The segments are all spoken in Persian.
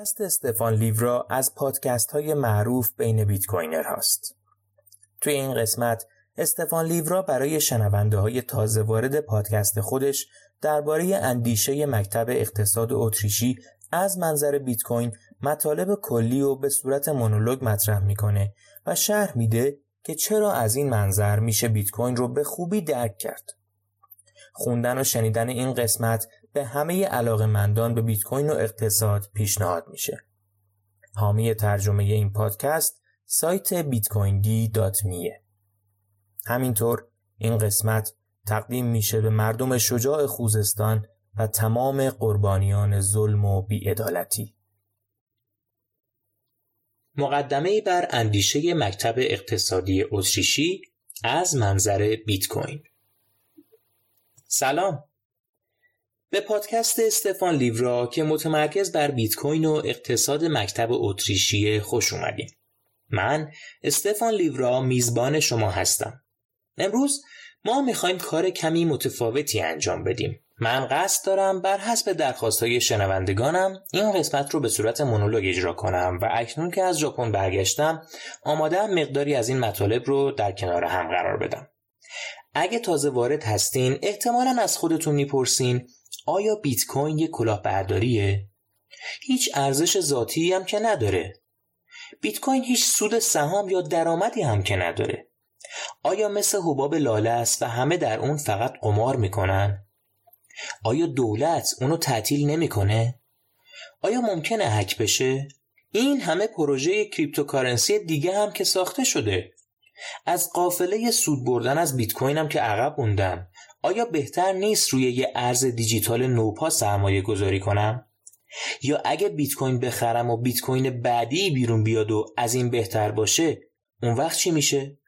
پادکست استفان لیورا از پادکست های معروف بین بیت کوینر هاست. توی این قسمت استفان لیورا برای شنونده های تازه وارد پادکست خودش درباره اندیشه مکتب اقتصاد اتریشی از منظر بیت کوین مطالب کلی و به صورت مونولوگ مطرح می‌کنه و شرح میده که چرا از این منظر میشه بیت کوین رو به خوبی درک کرد. خوندن و شنیدن این قسمت به همه علاقه مندان به بیت کوین و اقتصاد پیشنهاد میشه. حامی ترجمه این پادکست سایت میه. همینطور این قسمت تقدیم میشه به مردم شجاع خوزستان و تمام قربانیان ظلم و بیعدالتی. مقدمه بر اندیشه مکتب اقتصادی اتریشی از منظر بیت کوین سلام به پادکست استفان لیورا که متمرکز بر بیت کوین و اقتصاد مکتب اتریشی خوش اومدین. من استفان لیورا میزبان شما هستم. امروز ما می‌خوایم کار کمی متفاوتی انجام بدیم. من قصد دارم بر حسب درخواست های شنوندگانم این قسمت رو به صورت مونولوگ اجرا کنم و اکنون که از ژاپن برگشتم آماده مقداری از این مطالب رو در کنار هم قرار بدم. اگه تازه وارد هستین احتمالا از خودتون می‌پرسین آیا بیت کوین یک کلاهبرداریه؟ هیچ ارزش ذاتی هم که نداره. بیت کوین هیچ سود سهام یا درآمدی هم که نداره. آیا مثل حباب لاله است و همه در اون فقط قمار می‌کنن؟ آیا دولت اونو تعطیل نمی‌کنه؟ آیا ممکنه هک بشه؟ این همه پروژه cryptocurrency دیگه هم که ساخته شده. از قافله سود بردن از بیت کوین هم که عقب موندم آیا بهتر نیست روی یه ارز دیجیتال نوپا سرمایه گذاری کنم؟ یا اگه بیت کوین بخرم و بیت کوین بعدی بیرون بیاد و از این بهتر باشه اون وقت چی میشه؟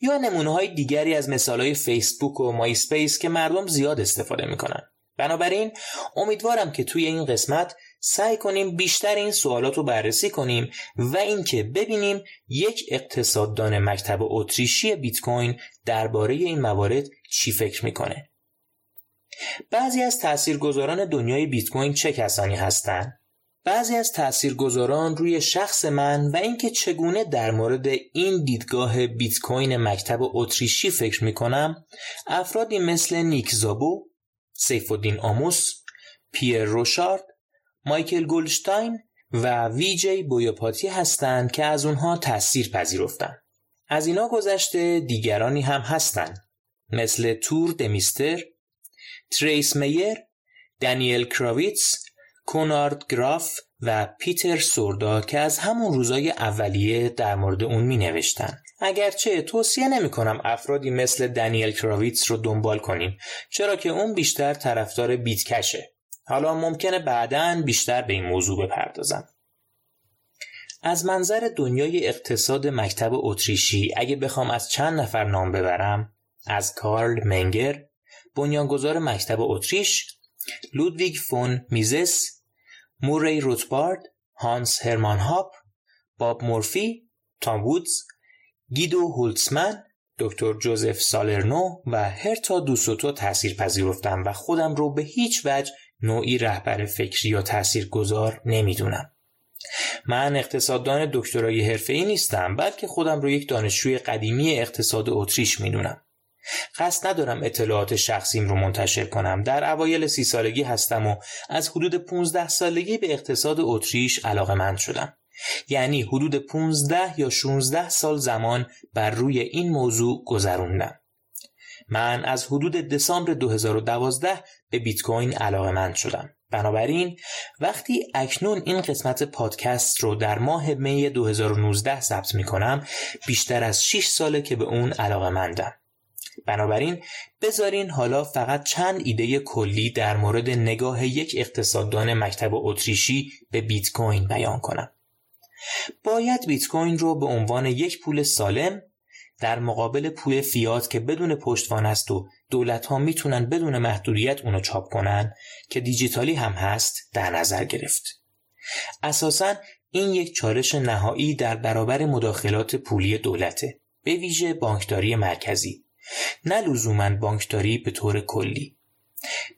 یا نمونه های دیگری از مثال های فیسبوک و MySpace که مردم زیاد استفاده می‌کنن بنابراین امیدوارم که توی این قسمت سعی کنیم بیشتر این سوالات رو بررسی کنیم و اینکه ببینیم یک اقتصاددان مکتب اتریشی بیت کوین درباره این موارد چی فکر می‌کنه. بعضی از تاثیرگذاران دنیای بیت کوین چه کسانی هستند؟ بعضی از تاثیرگذاران روی شخص من و اینکه چگونه در مورد این دیدگاه بیت کوین مکتب اتریشی فکر می‌کنم افرادی مثل نیک زابو، سیف الدین آموس، پیر روشارد، مایکل گولشتاین و ویجی بویوپاتی هستند که از اونها تاثیر پذیرفتن. از اینا گذشته دیگرانی هم هستند مثل تور دمیستر، تریس میر، دانیل کراویتس، کونارد گراف و پیتر سوردا که از همون روزای اولیه در مورد اون می نوشتن. اگرچه توصیه نمی کنم افرادی مثل دانیل کراویتس رو دنبال کنیم چرا که اون بیشتر طرفدار Bcash ه. حالا ممکنه بعدا بیشتر به این موضوع بپردازم. از منظر دنیای اقتصاد مکتب اتریشی اگه بخوام از چند نفر نام ببرم از کارل منگر بنیانگذار مکتب اتریش لودویگ فون میزس موری روتبارد هانس هرمان هاپ باب مورفی تام وودز گیدو هولتسمن دکتر جوزف سالرنو و هرتا دوسوتو تأثیر پذیرفتم و خودم رو به هیچ وجه نوعی رهبر فکری یا تاثیرگذار نمی‌دونم. من اقتصاددان دکترای حرفه‌ای نیستم بلکه خودم رو یک دانشجوی قدیمی اقتصاد اتریش می‌دونم. قصد ندارم اطلاعات شخصیم رو منتشر کنم. در اوایل سی سالگی هستم و از حدود 15 سالگی به اقتصاد اتریش علاقه مند شدم. یعنی حدود 15 یا 16 سال زمان بر روی این موضوع گذروندم. من از حدود دسامبر 2012 به بیت کوین علاقه مند شدم بنابراین وقتی اکنون این قسمت پادکست رو در ماه می 2019 ثبت می کنم بیشتر از 6 ساله که به اون علاقه مندم. بنابراین بذارین حالا فقط چند ایده کلی در مورد نگاه یک اقتصاددان مکتب اتریشی به بیت کوین بیان کنم. باید بیت کوین رو به عنوان یک پول سالم در مقابل پول فیات که بدون پشتوان است و دولت ها می‌تونن بدون محدودیت اونو چاپ کنن که دیجیتالی هم هست در نظر گرفت. اساسا این یک چالش نهایی در برابر مداخلات پولی دولته به ویژه بانکداری مرکزی نه لزوما بانکداری به طور کلی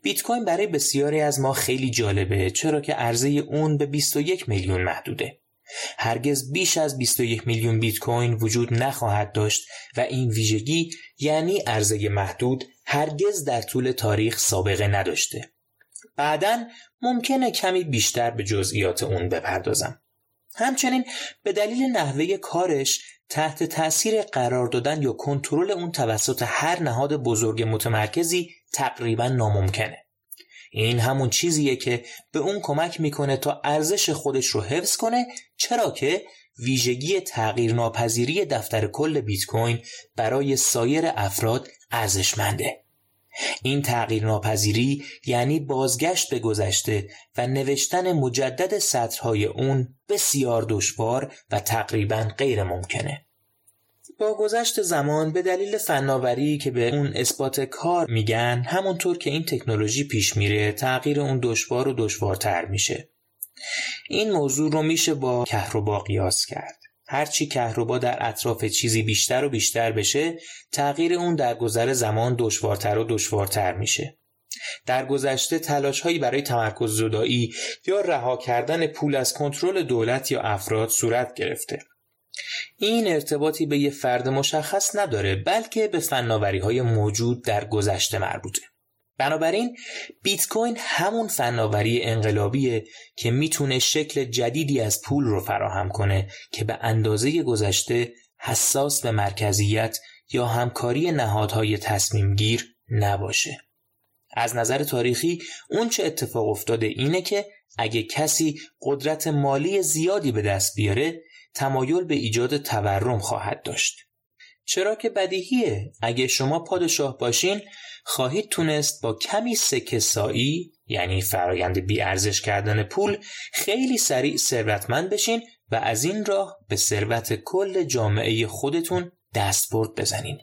بیت کوین برای بسیاری از ما خیلی جالبه چرا که عرضه اون به 21 میلیون محدوده. هرگز بیش از 21 میلیون بیت کوین وجود نخواهد داشت و این ویژگی یعنی عرضه محدود هرگز در طول تاریخ سابقه نداشته. بعدا ممکنه کمی بیشتر به جزئیات اون بپردازم. همچنین به دلیل نحوه کارش تحت تأثیر قرار دادن یا کنترل اون توسط هر نهاد بزرگ متمرکزی تقریبا ناممکنه. این همون چیزیه که به اون کمک می‌کنه تا ارزش خودش رو حفظ کنه چرا که ویژگی تغییر ناپذیری دفتر کل بیت کوین برای سایر افراد ارزشمنده. این تغییر ناپذیری یعنی بازگشت به گذشته و نوشتن مجدد سطرهای اون بسیار دشوار و تقریبا غیر ممکنه. با گذشت زمان به دلیل فناوری که به اون اثبات کار میگن همونطور که این تکنولوژی پیش میره تغییر اون دشوار و دشوارتر میشه. این موضوع رو میشه با کهربا قیاس کرد. هرچی کهربا در اطراف چیزی بیشتر و بیشتر بشه تغییر اون در گذر زمان دشوارتر و دشوارتر میشه. در گذشته تلاش هایی برای تمرکز زدایی یا رها کردن پول از کنترل دولت یا افراد صورت گرفته. این ارتباطی به یه فرد مشخص نداره بلکه به فناوری های موجود در گذشته مربوطه بنابراین بیت کوین همون فناوری انقلابیه که می‌تونه شکل جدیدی از پول رو فراهم کنه که به اندازه گذشته حساس به مرکزیت یا همکاری نهادهای تصمیم گیر نباشه. از نظر تاریخی اون چه اتفاق افتاده اینه که اگه کسی قدرت مالی زیادی به دست بیاره تمایل به ایجاد تورم خواهد داشت. چرا که بدیهیه اگه شما پادشاه باشین خواهید تونست با کمی سکه سایی یعنی فرایند بیارزش کردن پول خیلی سریع ثروتمند بشین و از این راه به ثروت کل جامعه خودتون دستبرد بزنین.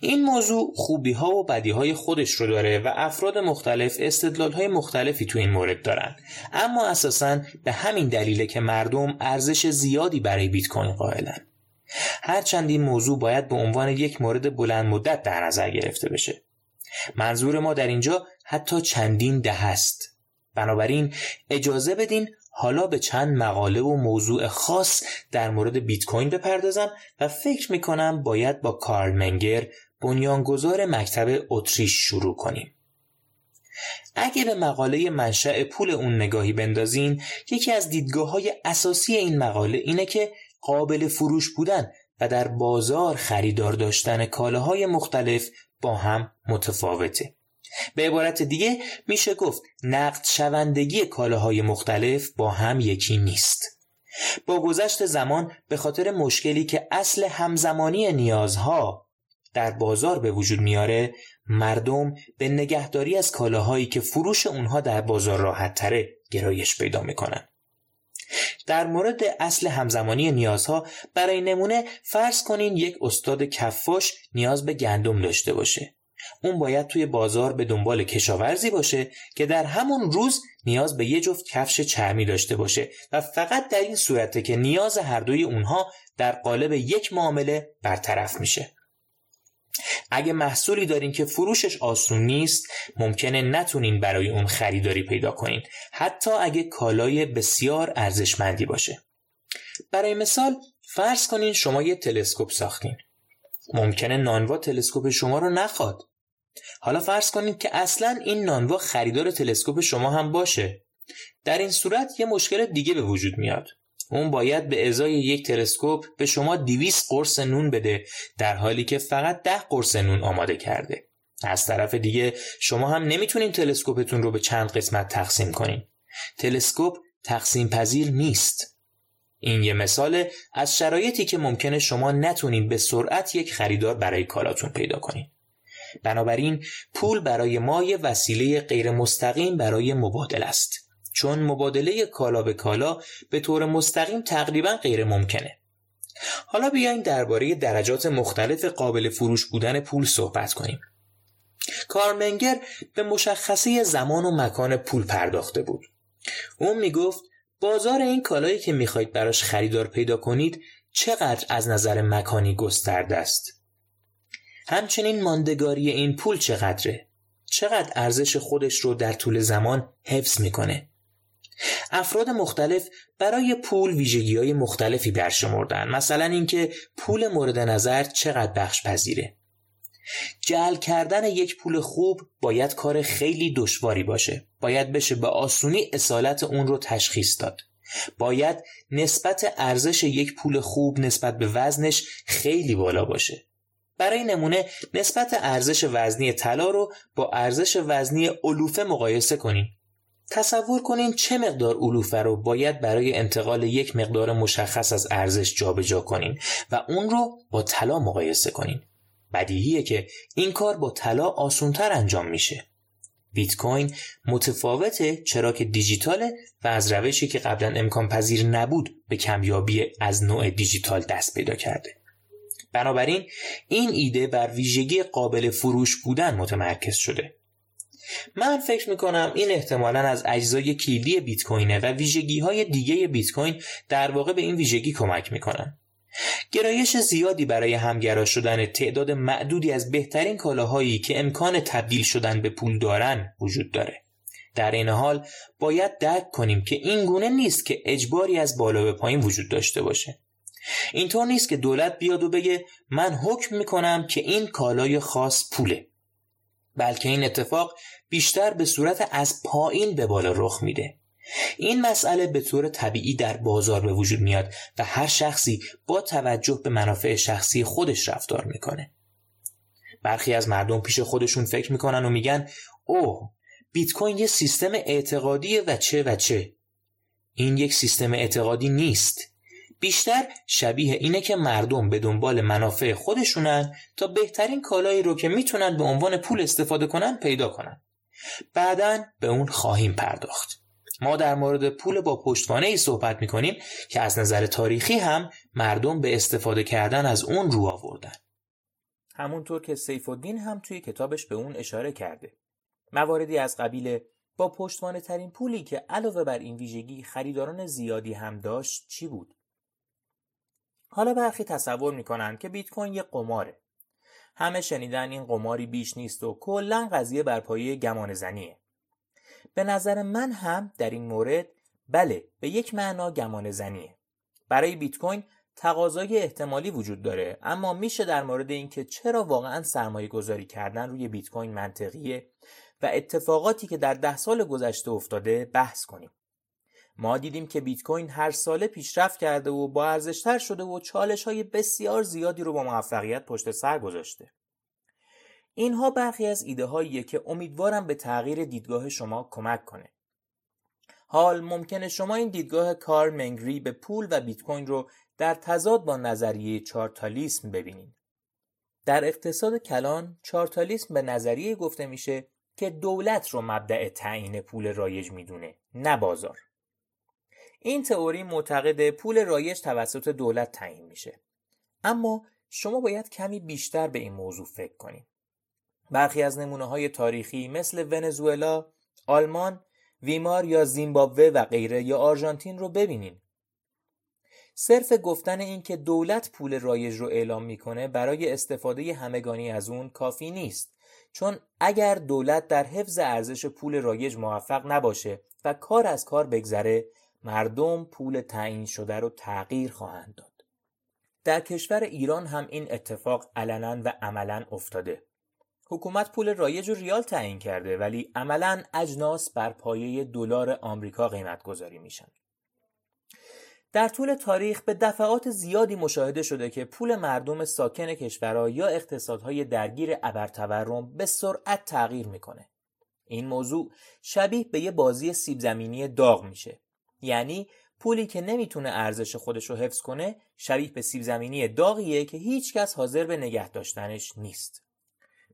این موضوع خوبی ها و بدی های خودش رو داره و افراد مختلف استدلال های مختلفی تو این مورد دارن. اما اساسا به همین دلیله که مردم ارزش زیادی برای بیت کوین قائلن. هرچند این موضوع باید به عنوان یک مورد بلند مدت در نظر گرفته بشه. منظور ما در اینجا حتی چندین ده است. بنابراین اجازه بدین حالا به چند مقاله و موضوع خاص در مورد بیت کوین بپردازم و فکر می‌کنم باید با کارل منگر بنیانگذار مکتب اتریش شروع کنیم. اگه به مقاله منشأ پول اون نگاهی بندازین یکی از دیدگاه های اساسی این مقاله اینه که قابل فروش بودن و در بازار خریدار داشتن کالاهای مختلف با هم متفاوته. به عبارت دیگه میشه گفت نقد شوندگی کالاهای مختلف با هم یکی نیست. با گذشت زمان به خاطر مشکلی که اصل همزمانی نیازها در بازار به وجود میاره مردم به نگهداری از کالاهایی که فروش اونها در بازار راحت تره گرایش پیدا می‌کنن. در مورد اصل همزمانی نیازها برای نمونه فرض کنین یک استاد کفاش نیاز به گندم داشته باشه. اون باید توی بازار به دنبال کشاورزی باشه که در همون روز نیاز به یه جفت کفش چرمی داشته باشه و فقط در این صورته که نیاز هر دوی اونها در قالب یک معامله برطرف میشه. اگه محصولی دارین که فروشش آسون نیست ممکنه نتونین برای اون خریداری پیدا کنین حتی اگه کالای بسیار ارزشمندی باشه. برای مثال فرض کنین شما یه تلسکوپ ساختین. ممکنه نانوا تلسکوپ شما رو نخواد. حالا فرض کنید که اصلا این نانوا خریدار تلسکوپ شما هم باشه. در این صورت یه مشکل دیگه به وجود میاد. اون باید به ازای یک تلسکوپ به شما 200 قرص نون بده در حالی که فقط ده قرص نون آماده کرده. از طرف دیگه شما هم نمی‌تونین تلسکوپتون رو به چند قسمت تقسیم کنین. تلسکوپ تقسیم پذیر نیست. این یه مثال از شرایطی که ممکنه شما نتونین به سرعت یک خریدار برای کالاتون پیدا کنین. بنابراین پول برای ما یه وسیله غیر مستقیم برای مبادله است. چون مبادله کالا به کالا به طور مستقیم تقریبا غیر ممکنه حالا بیاین درباره درجات مختلف قابل فروش بودن پول صحبت کنیم. کارمنگر به مشخصه زمان و مکان پول پرداخته بود. اون می‌گفت بازار این کالایی که می‌خواید براش خریدار پیدا کنید چقدر از نظر مکانی گسترده است؟ همچنین ماندگاری این پول چقدره؟ چقدر ارزش خودش رو در طول زمان حفظ می‌کنه؟ افراد مختلف برای پول ویژگی های مختلفی برشمردن مثلا اینکه پول مورد نظر چقدر بخش پذیره. جعل کردن یک پول خوب باید کار خیلی دشواری باشه. باید بشه به آسونی اصالت اون رو تشخیص داد. باید نسبت ارزش یک پول خوب نسبت به وزنش خیلی بالا باشه. برای نمونه نسبت ارزش وزنی طلا رو با ارزش وزنی علوفه مقایسه کنیم. تصور کنین چه مقدار علوفه رو باید برای انتقال یک مقدار مشخص از ارزش جابجا کنین و اون رو با طلا مقایسه کنین. بدیهیه که این کار با طلا آسونتر انجام میشه. بیت کوین متفاوته چرا که دیجیتاله و از روشی که قبلا امکان پذیر نبود به کمیابی از نوع دیجیتال دست پیدا کرده. بنابراین این ایده بر ویژگی قابل فروش بودن متمرکز شده. من فکر می‌کنم این احتمالا از اجزای کلیدی بیت کوینه و ویژگی های دیگه بیت کوین در واقع به این ویژگی کمک می‌کنن. گرایش زیادی برای همگرا شدن تعداد معدودی از بهترین کالاهایی که امکان تبدیل شدن به پول دارن وجود داره. در این حال باید درک کنیم که این گونه نیست که اجباری از بالا به پایین وجود داشته باشه. اینطور نیست که دولت بیاد و بگه من حکم می‌کنم که این کالای خاص پوله. بلکه این اتفاق بیشتر به صورت از پایین به بالا رخ میده. این مسئله به طور طبیعی در بازار به وجود میاد و هر شخصی با توجه به منافع شخصی خودش رفتار می‌کنه. برخی از مردم پیش خودشون فکر می‌کنن و میگن اوه بیت کوین یه سیستم اعتقادیه و چه و چه. این یک سیستم اعتقادی نیست. بیشتر شبیه اینه که مردم به دنبال منافع خودشونن تا بهترین کالایی رو که می‌تونن به عنوان پول استفاده کنن پیدا کنن بعدا به اون خواهیم پرداخت ما در مورد پول با پشتوانه ای صحبت می کنیم که از نظر تاریخی هم مردم به استفاده کردن از اون رو آوردن. همونطور که سیف الدین هم توی کتابش به اون اشاره کرده. مواردی از قبیل با پشتوانه ترین پولی که علاوه بر این ویژگی خریداران زیادی هم داشت چی بود؟ حالا برخی تصور می‌کنن که بیت کوین یه قماره. همه شنیدن این قماری بیش نیست و کلا قضیه بر پایه گمان. به نظر من هم در این مورد بله به یک معنا گمان برای بیت کوین تقاضای احتمالی وجود داره اما میشه در مورد اینکه چرا واقعا سرمایه گذاری کردن روی بیت کوین منطقیه و اتفاقاتی که در ده سال گذشته افتاده بحث کنیم ما دیدیم که بیت کوین هر ساله پیشرفت کرده و با ارزشتر شده و چالش های بسیار زیادی رو با موفقیت پشت سر گذاشته اینها برخی از ایده هاییه که امیدوارم به تغییر دیدگاه شما کمک کنه. حال ممکنه شما این دیدگاه کار منگری به پول و بیت کوین رو در تضاد با نظریه چارتالیسم ببینید. در اقتصاد کلان چارتالیسم به نظریه گفته میشه که دولت رو مبدع تعیین پول رایج می‌دونه نه بازار. این تئوری معتقد پول رایج توسط دولت تعیین میشه. اما شما باید کمی بیشتر به این موضوع فکر کنید. برخی از نمونه های تاریخی مثل ونزوئلا، آلمان، ویمار یا زیمبابوه و غیره یا آرژانتین رو ببینین. صرف گفتن این که دولت پول رایج رو اعلام می‌کنه برای استفاده همگانی از اون کافی نیست چون اگر دولت در حفظ ارزش پول رایج موفق نباشه و کار از کار بگذره مردم پول تعیین شده رو تغییر خواهند داد. در کشور ایران هم این اتفاق علنا و عملا افتاده. حکومت پول رایج و ریال تعیین کرده ولی عملا اجناس بر پایه دلار آمریکا قیمت گذاری میشن. در طول تاریخ به دفعات زیادی مشاهده شده که پول مردم ساکن کشورها یا اقتصادهای درگیر ابرتورم به سرعت تغییر می‌کنه. این موضوع شبیه به یه بازی سیب زمینی داغ میشه. یعنی پولی که نمی‌تونه ارزش خودش رو حفظ کنه شبیه به سیب زمینی داغیه که هیچکس حاضر به نگه داشتنش نیست.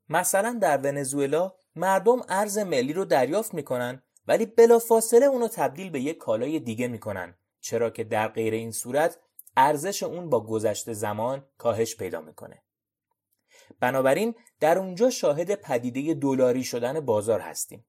مثلا در ونزوئلا مردم ارز ملی رو دریافت می‌کنن ولی بلافاصله اونو تبدیل به یک کالای دیگه می‌کنن چرا که در غیر این صورت ارزش اون با گذشت زمان کاهش پیدا می‌کنه بنابراین در اونجا شاهد پدیده دلاری شدن بازار هستیم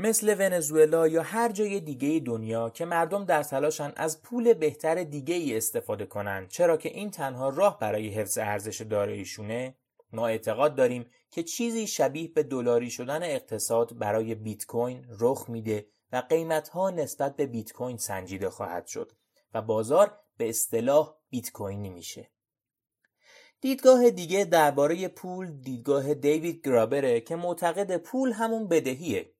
مثل ونزوئلا یا هر جای دیگه دنیا که مردم در تلاشن از پول بهتر دیگه ای استفاده کنن چرا که این تنها راه برای حفظ ارزش داراییشونه ما اعتقاد داریم که چیزی شبیه به دلاری شدن اقتصاد برای بیت کوین رخ میده و قیمتها نسبت به بیت کوین سنجیده خواهد شد و بازار به اصطلاح بیت کوینی میشه. دیدگاه دیگه درباره پول دیدگاه دیوید گرابره که معتقد پول همون بدهیه.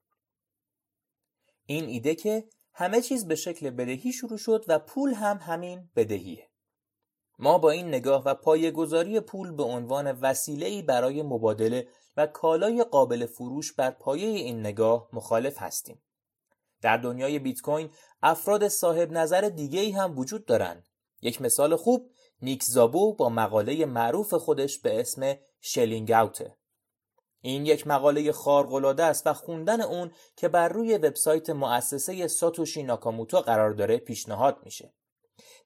این ایده که همه چیز به شکل بدهی شروع شد و پول هم همین بدهیه. ما با این نگاه و پایه‌گذاری پول به عنوان وسیله‌ای برای مبادله و کالای قابل فروش بر پایه این نگاه مخالف هستیم. در دنیای بیت کوین افراد صاحب نظر دیگه ای هم وجود دارند. یک مثال خوب نیک زابو با مقاله معروف خودش به اسم شلینگ اوته. این یک مقاله خارق‌العاده است و خوندن اون که بر روی وبسایت مؤسسه ساتوشی ناکاموتو قرار داره پیشنهاد میشه.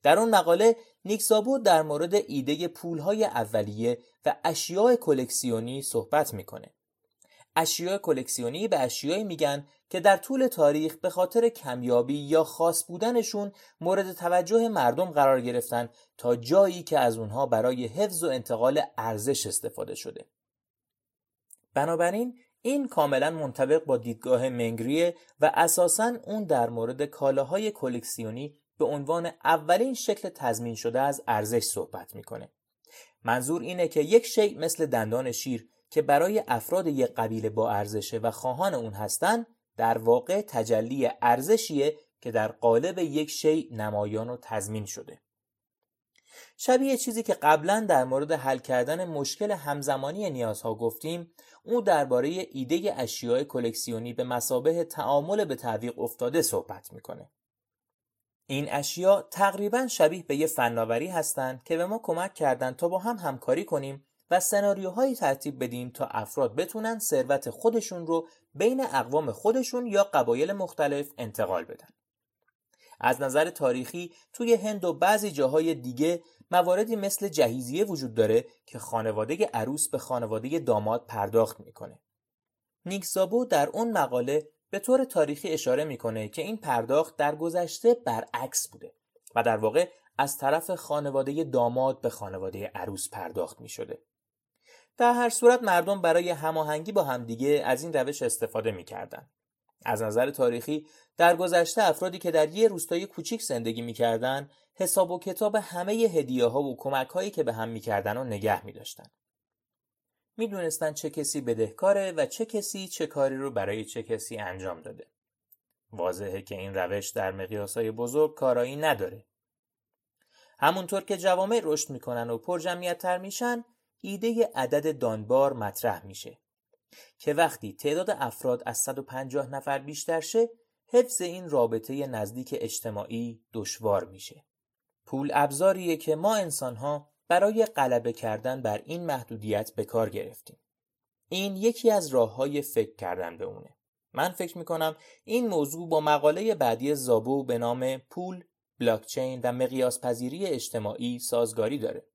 در اون مقاله نیکزابو در مورد ایده پولهای اولیه و اشیاء کلکسیونی صحبت می‌کنه. اشیاء کلکسیونی به اشیایی میگن که در طول تاریخ به خاطر کمیابی یا خاص بودنشون مورد توجه مردم قرار گرفتن تا جایی که از اونها برای حفظ و انتقال ارزش استفاده شده. بنابراین این کاملا منطبق با دیدگاه منگریه و اساسا اون در مورد کالاهای کلکسیونی به عنوان اولین شکل تضمین شده از ارزش صحبت می‌کنه. منظور اینه که یک شی مثل دندان شیر که برای افراد یک قبیله با ارزشه و خواهان اون هستن در واقع تجلی ارزشیه که در قالب یک شی نمایان و تضمین شده. شبیه چیزی که قبلا در مورد حل کردن مشکل همزمانی نیازها گفتیم او درباره ایده اشیاء کلکسیونی به مسابه تعامل به تعویق افتاده صحبت می‌کنه. این اشیا تقریبا شبیه به یه فناوری هستند که به ما کمک کردند تا با هم همکاری کنیم و سناریوهایی ترتیب بدیم تا افراد بتونن ثروت خودشون رو بین اقوام خودشون یا قبایل مختلف انتقال بدن. از نظر تاریخی توی هند و بعضی جاهای دیگه مواردی مثل جهیزیه وجود داره که خانواده عروس به خانواده داماد پرداخت می‌کنه. نیکزابو در اون مقاله به طور تاریخی اشاره می‌کنه که این پرداخت در گذشته برعکس بوده و در واقع از طرف خانواده داماد به خانواده عروس پرداخت می شده. در هر صورت مردم برای هماهنگی با همدیگه از این روش استفاده می‌کردند. از نظر تاریخی در گذشته افرادی که در یه روستای کوچیک زندگی می‌کردند حساب و کتاب همه هدیه ها و کمک هایی که به هم می‌کردن و نگه میداشتن. می‌دونستن چه کسی بدهکاره و چه کسی چه کاری رو برای چه کسی انجام داده. واضحه که این روش در مقیاسای بزرگ کارایی نداره. همونطور که جوامع رشد می‌کنن و پر تر میشن ایده عدد دانبار مطرح میشه که وقتی تعداد افراد از 150 نفر بیشتر شه حفظ این رابطه نزدیک اجتماعی دشوار میشه. پول ابزاریه که ما انسانها برای غلبه کردن بر این محدودیت به کار گرفتیم. این یکی از راه های فکر کردن به اونه. من فکر می‌کنم این موضوع با مقاله بعدی زابو به نام پول، بلاکچین و مقیاس پذیری اجتماعی سازگاری داره.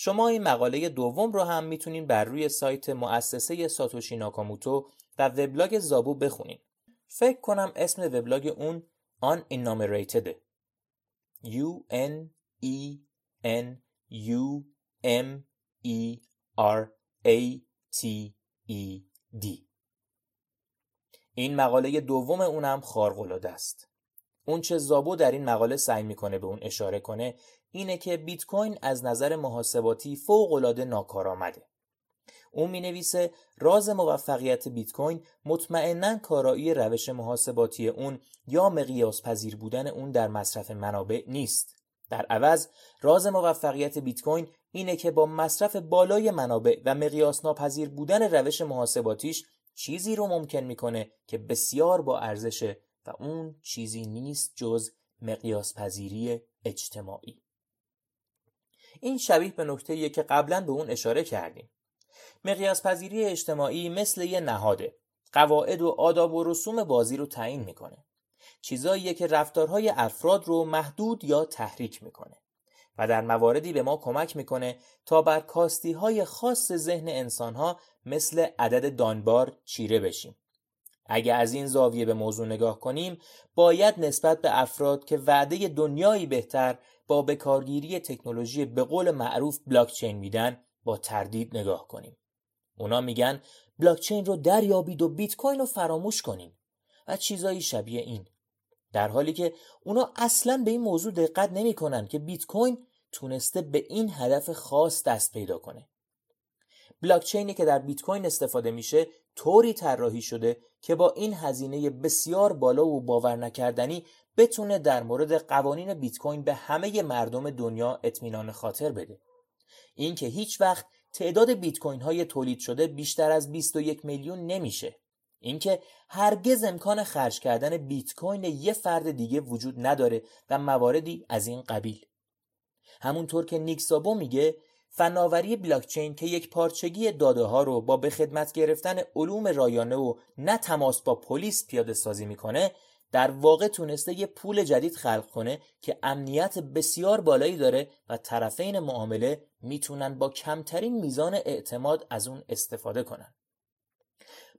شما این مقاله دوم رو هم می‌تونین بر روی سایت مؤسسه ساتوشی ناکاموتو و وبلاگ زابو بخونین. فکر کنم اسم وبلاگ اون آن enumerated U N E N U M E R A T E D این مقاله دوم اونم خارق‌العاده است. اون چه زابو در این مقاله سعی می‌کنه به اون اشاره کنه اینه که بیت کوین از نظر محاسباتی فوق العاده ناکارآمده. او می نویسه راز موفقیت بیت کوین مطمئنا کارایی روش محاسباتی اون یا مقیاس پذیر بودن اون در مصرف منابع نیست. در عوض راز موفقیت بیت کوین اینه که با مصرف بالای منابع و مقیاس ناپذیر بودن روش محاسباتیش چیزی رو ممکن می‌کنه که بسیار با ارزشه و اون چیزی نیست جز مقیاس پذیری اجتماعی. این شبیه به نکته که قبلا به اون اشاره کردیم. مقیاس پذیری اجتماعی مثل یه نهاده. قواعد و آداب و رسوم بازی رو تعیین می‌کنه. چیزاییه که رفتارهای افراد رو محدود یا تحریک می‌کنه و در مواردی به ما کمک می‌کنه تا بر کاستی های خاص ذهن انسانها مثل عدد دانبار چیره بشیم. اگر از این زاویه به موضوع نگاه کنیم باید نسبت به افراد که وعده دنیایی بهتر با بکارگیری تکنولوژی به قول معروف بلاکچین میدن با تردید نگاه کنیم. اونا میگن بلاکچین رو دریابید و بیت کوین رو فراموش کنین و چیزایی شبیه این. در حالی که اونا اصلا به این موضوع دقت نمی‌کنن که بیت کوین تونسته به این هدف خاص دست پیدا کنه. بلاکچینی که در بیت کوین استفاده میشه طوری طراحی شده که با این هزینه بسیار بالا و باور نکردنی بتونه در مورد قوانین بیت کوین به همه مردم دنیا اطمینان خاطر بده. اینکه هیچ وقت تعداد بیت کوین های تولید شده بیشتر از 21 میلیون نمیشه. اینکه هرگز امکان خرج کردن بیت کوین یه فرد دیگه وجود نداره و مواردی از این قبیل. همونطور که نیکسابو میگه فناوری بلاکچین که یک پارچگی داده ها رو با به خدمت گرفتن علوم رایانه و نه تماس با پلیس پیاده سازی می‌کنه در واقع تونسته یه پول جدید خلق کنه که امنیت بسیار بالایی داره و طرفین معامله می‌تونن با کمترین میزان اعتماد از اون استفاده کنن.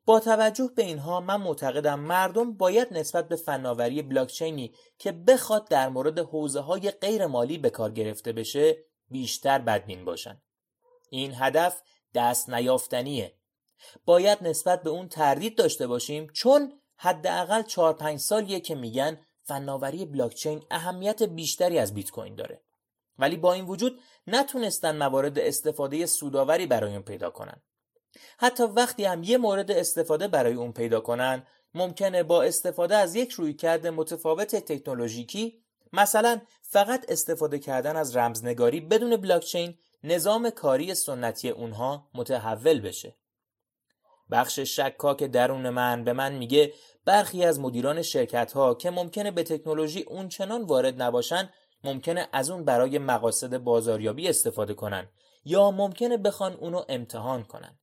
با توجه به اینها من معتقدم مردم باید نسبت به فناوری بلاکچینی که بخواد در مورد حوزه های غیر مالی به کار گرفته بشه بیشتر بدبین باشن. این هدف دست نیافتنیه. باید نسبت به اون تردید داشته باشیم چون حداقل 4 5 سالیه که میگن فناوری بلاکچین اهمیت بیشتری از بیت کوین داره. ولی با این وجود نتونستن موارد استفاده سوداوری برای اون پیدا کنن. حتی وقتی هم یه مورد استفاده برای اون پیدا کنن ممکنه با استفاده از یک رویکرد متفاوت تکنولوژیکی مثلا فقط استفاده کردن از رمزنگاری بدون بلاکچین نظام کاری سنتی اونها متحول بشه بخش شکاک درون من به من میگه برخی از مدیران شرکت ها که ممکنه به تکنولوژی اونچنان وارد نباشن ممکنه از اون برای مقاصد بازاریابی استفاده کنن یا ممکنه بخوان اونو امتحان کنن.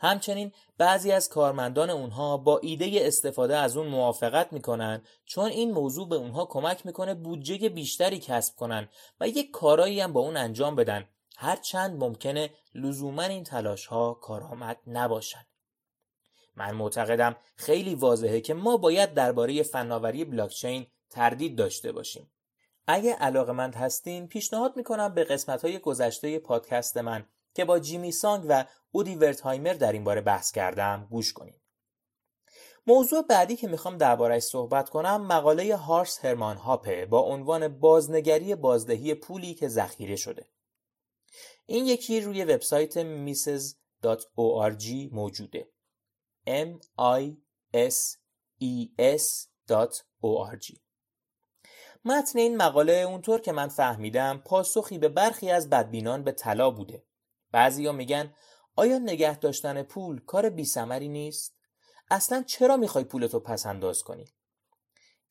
همچنین بعضی از کارمندان اونها با ایده استفاده از اون موافقت می‌کنن چون این موضوع به اونها کمک می‌کنه بودجه بیشتری کسب کنن و یک کارایی هم با اون انجام بدن. هرچند ممکنه لزوما این تلاش ها کارآمد نباشند. من معتقدم خیلی واضحه که ما باید درباره فناوری بلاکچین تردید داشته باشیم. اگه علاقمند هستین پیشنهاد می‌کنم به قسمت های گذشته پادکست من که با جیمی سانگ و اودی ورتهایمر در این باره بحث کردم گوش کنید. موضوع بعدی که می‌خوام دربارهش صحبت کنم مقاله هارس هرمان هاپه با عنوان بازنگری بازدهی پولی که ذخیره شده. این یکی روی وبسایت mises.org موجوده. m i s e s.org متن این مقاله اونطور که من فهمیدم پاسخی به برخی از بدبینان به طلا بوده. بعضیا میگن آیا نگه داشتن پول کار بی نیست؟ اصلا چرا می‌خوای پولتو پس انداز کنی؟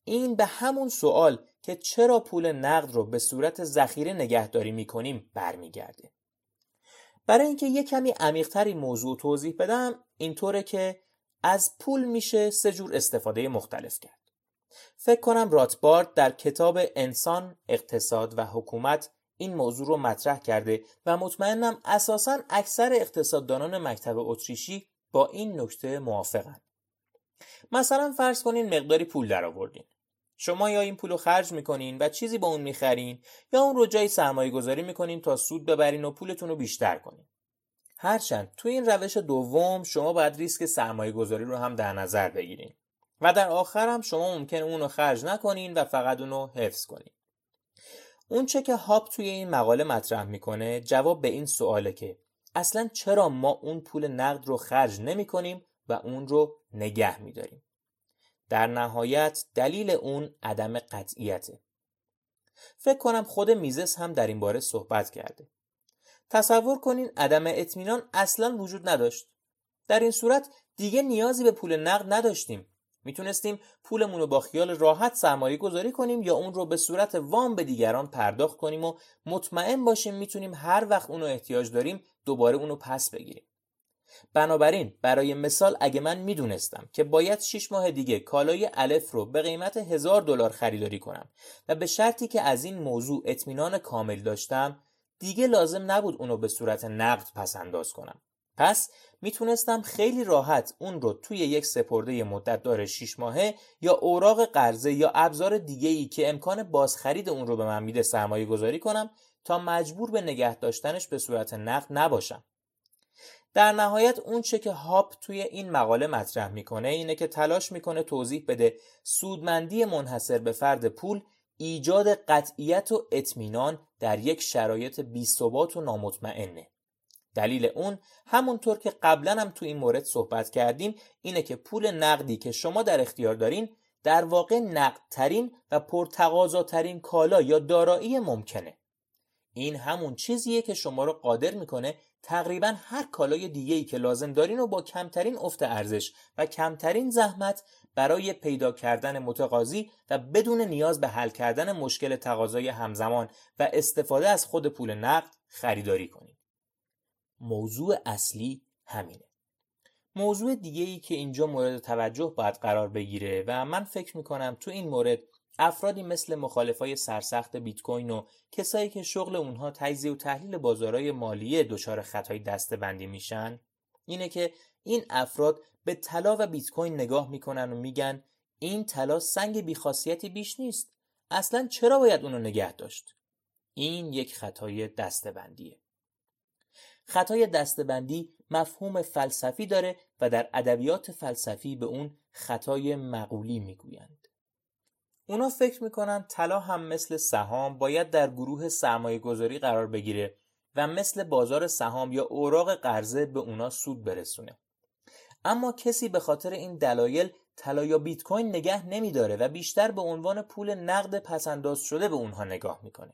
این به همون سوال که چرا پول نقد رو به صورت ذخیره نگهداری می‌کنیم برمیگرده. برای اینکه یه کمی عمیقتر این موضوع توضیح بدم اینطوره که از پول میشه سه جور استفاده مختلف کرد. فکر کنم راتبارد در کتاب انسان، اقتصاد و حکومت این موضوع رو مطرح کرده و مطمئنم اساسا اکثر اقتصاددانان مکتب اتریشی با این نکته موافقن. مثلا فرض کنین مقداری پول درآوردین. شما یا این پول رو خرج می‌کنین و چیزی با اون می‌خرین یا اون رو جای سرمایه گذاری می‌کنین تا سود ببرین و پولتون رو بیشتر کنین. هرچند تو این روش دوم شما باید ریسک سرمایه گذاری رو هم در نظر بگیرین و در آخر هم شما ممکن اون رو خرج نکنین و فقط اون رو حفظ کنین. اون چه که هاپ توی این مقاله مطرح می‌کنه جواب به این سواله که اصلا چرا ما اون پول نقد رو خرج نمی کنیم و اون رو نگه میداریم. در نهایت دلیل اون عدم قطعیته. فکر کنم خود میزس هم در این باره صحبت کرده. تصور کنین عدم اطمینان اصلا وجود نداشت. در این صورت دیگه نیازی به پول نقد نداشتیم. می‌تونستیم پولمون رو با خیال راحت سرمایه گذاری کنیم یا اون رو به صورت وام به دیگران پرداخت کنیم و مطمئن باشیم می‌تونیم هر وقت اون رو احتیاج داریم دوباره اون رو پس بگیریم. بنابراین برای مثال اگه من می‌دونستم که باید 6 ماه دیگه کالای الف رو به قیمت هزار دلار خریداری کنم و به شرطی که از این موضوع اطمینان کامل داشتم دیگه لازم نبود اونو به صورت نقد پس انداز کنم. پس می‌تونستم خیلی راحت اون رو توی یک سپرده مدت دار 6 ماهه یا اوراق قرضه یا ابزار دیگه ای که امکان بازخرید اون رو به من میده سرمایه گذاری کنم تا مجبور به نگه داشتنش به صورت نقد نباشم. در نهایت اون چه که هاپ توی این مقاله مطرح می‌کنه اینه که تلاش می‌کنه توضیح بده سودمندی منحصر به فرد پول ایجاد قطعیت و اطمینان در یک شرایط بیثبات و نامطمئنه. دلیل اون همونطور که قبلا هم تو این مورد صحبت کردیم اینه که پول نقدی که شما در اختیار دارین در واقع نقدترین و پرتقاضاترین کالا یا دارایی ممکنه. این همون چیزیه که شما رو قادر می‌کنه تقریبا هر کالای دیگه ای که لازم دارین و با کمترین افت ارزش و کمترین زحمت برای پیدا کردن متقاضی و بدون نیاز به حل کردن مشکل تقاضای همزمان و استفاده از خود پول نقد خریداری کنید. موضوع اصلی همینه. موضوع دیگه ای که اینجا مورد توجه باید قرار بگیره و من فکر می‌کنم تو این مورد افرادی مثل مخالفای سرسخت بیت کوین و کسایی که شغل اونها تجزیه و تحلیل بازارهای مالی دچار خطای دستبندی میشن اینه که این افراد به طلا و بیت کوین نگاه می‌کنن و میگن این طلا سنگ بیخاصیتی بیش نیست. اصلا چرا باید اونو نگه داشت؟ این یک خطای دستبندیه. خطای دستبندی مفهوم فلسفی داره و در ادبیات فلسفی به اون خطای مقولی می‌گویند. اونا فکر می‌کنن طلا هم مثل سهام باید در گروه سرمایه گذاری قرار بگیره و مثل بازار سهام یا اوراق قرضه به اونا سود برسونه. اما کسی به خاطر این دلایل طلا یا بیت کوین نگه نمیداره و بیشتر به عنوان پول نقد پسنداز شده به اونها نگاه می‌کنه.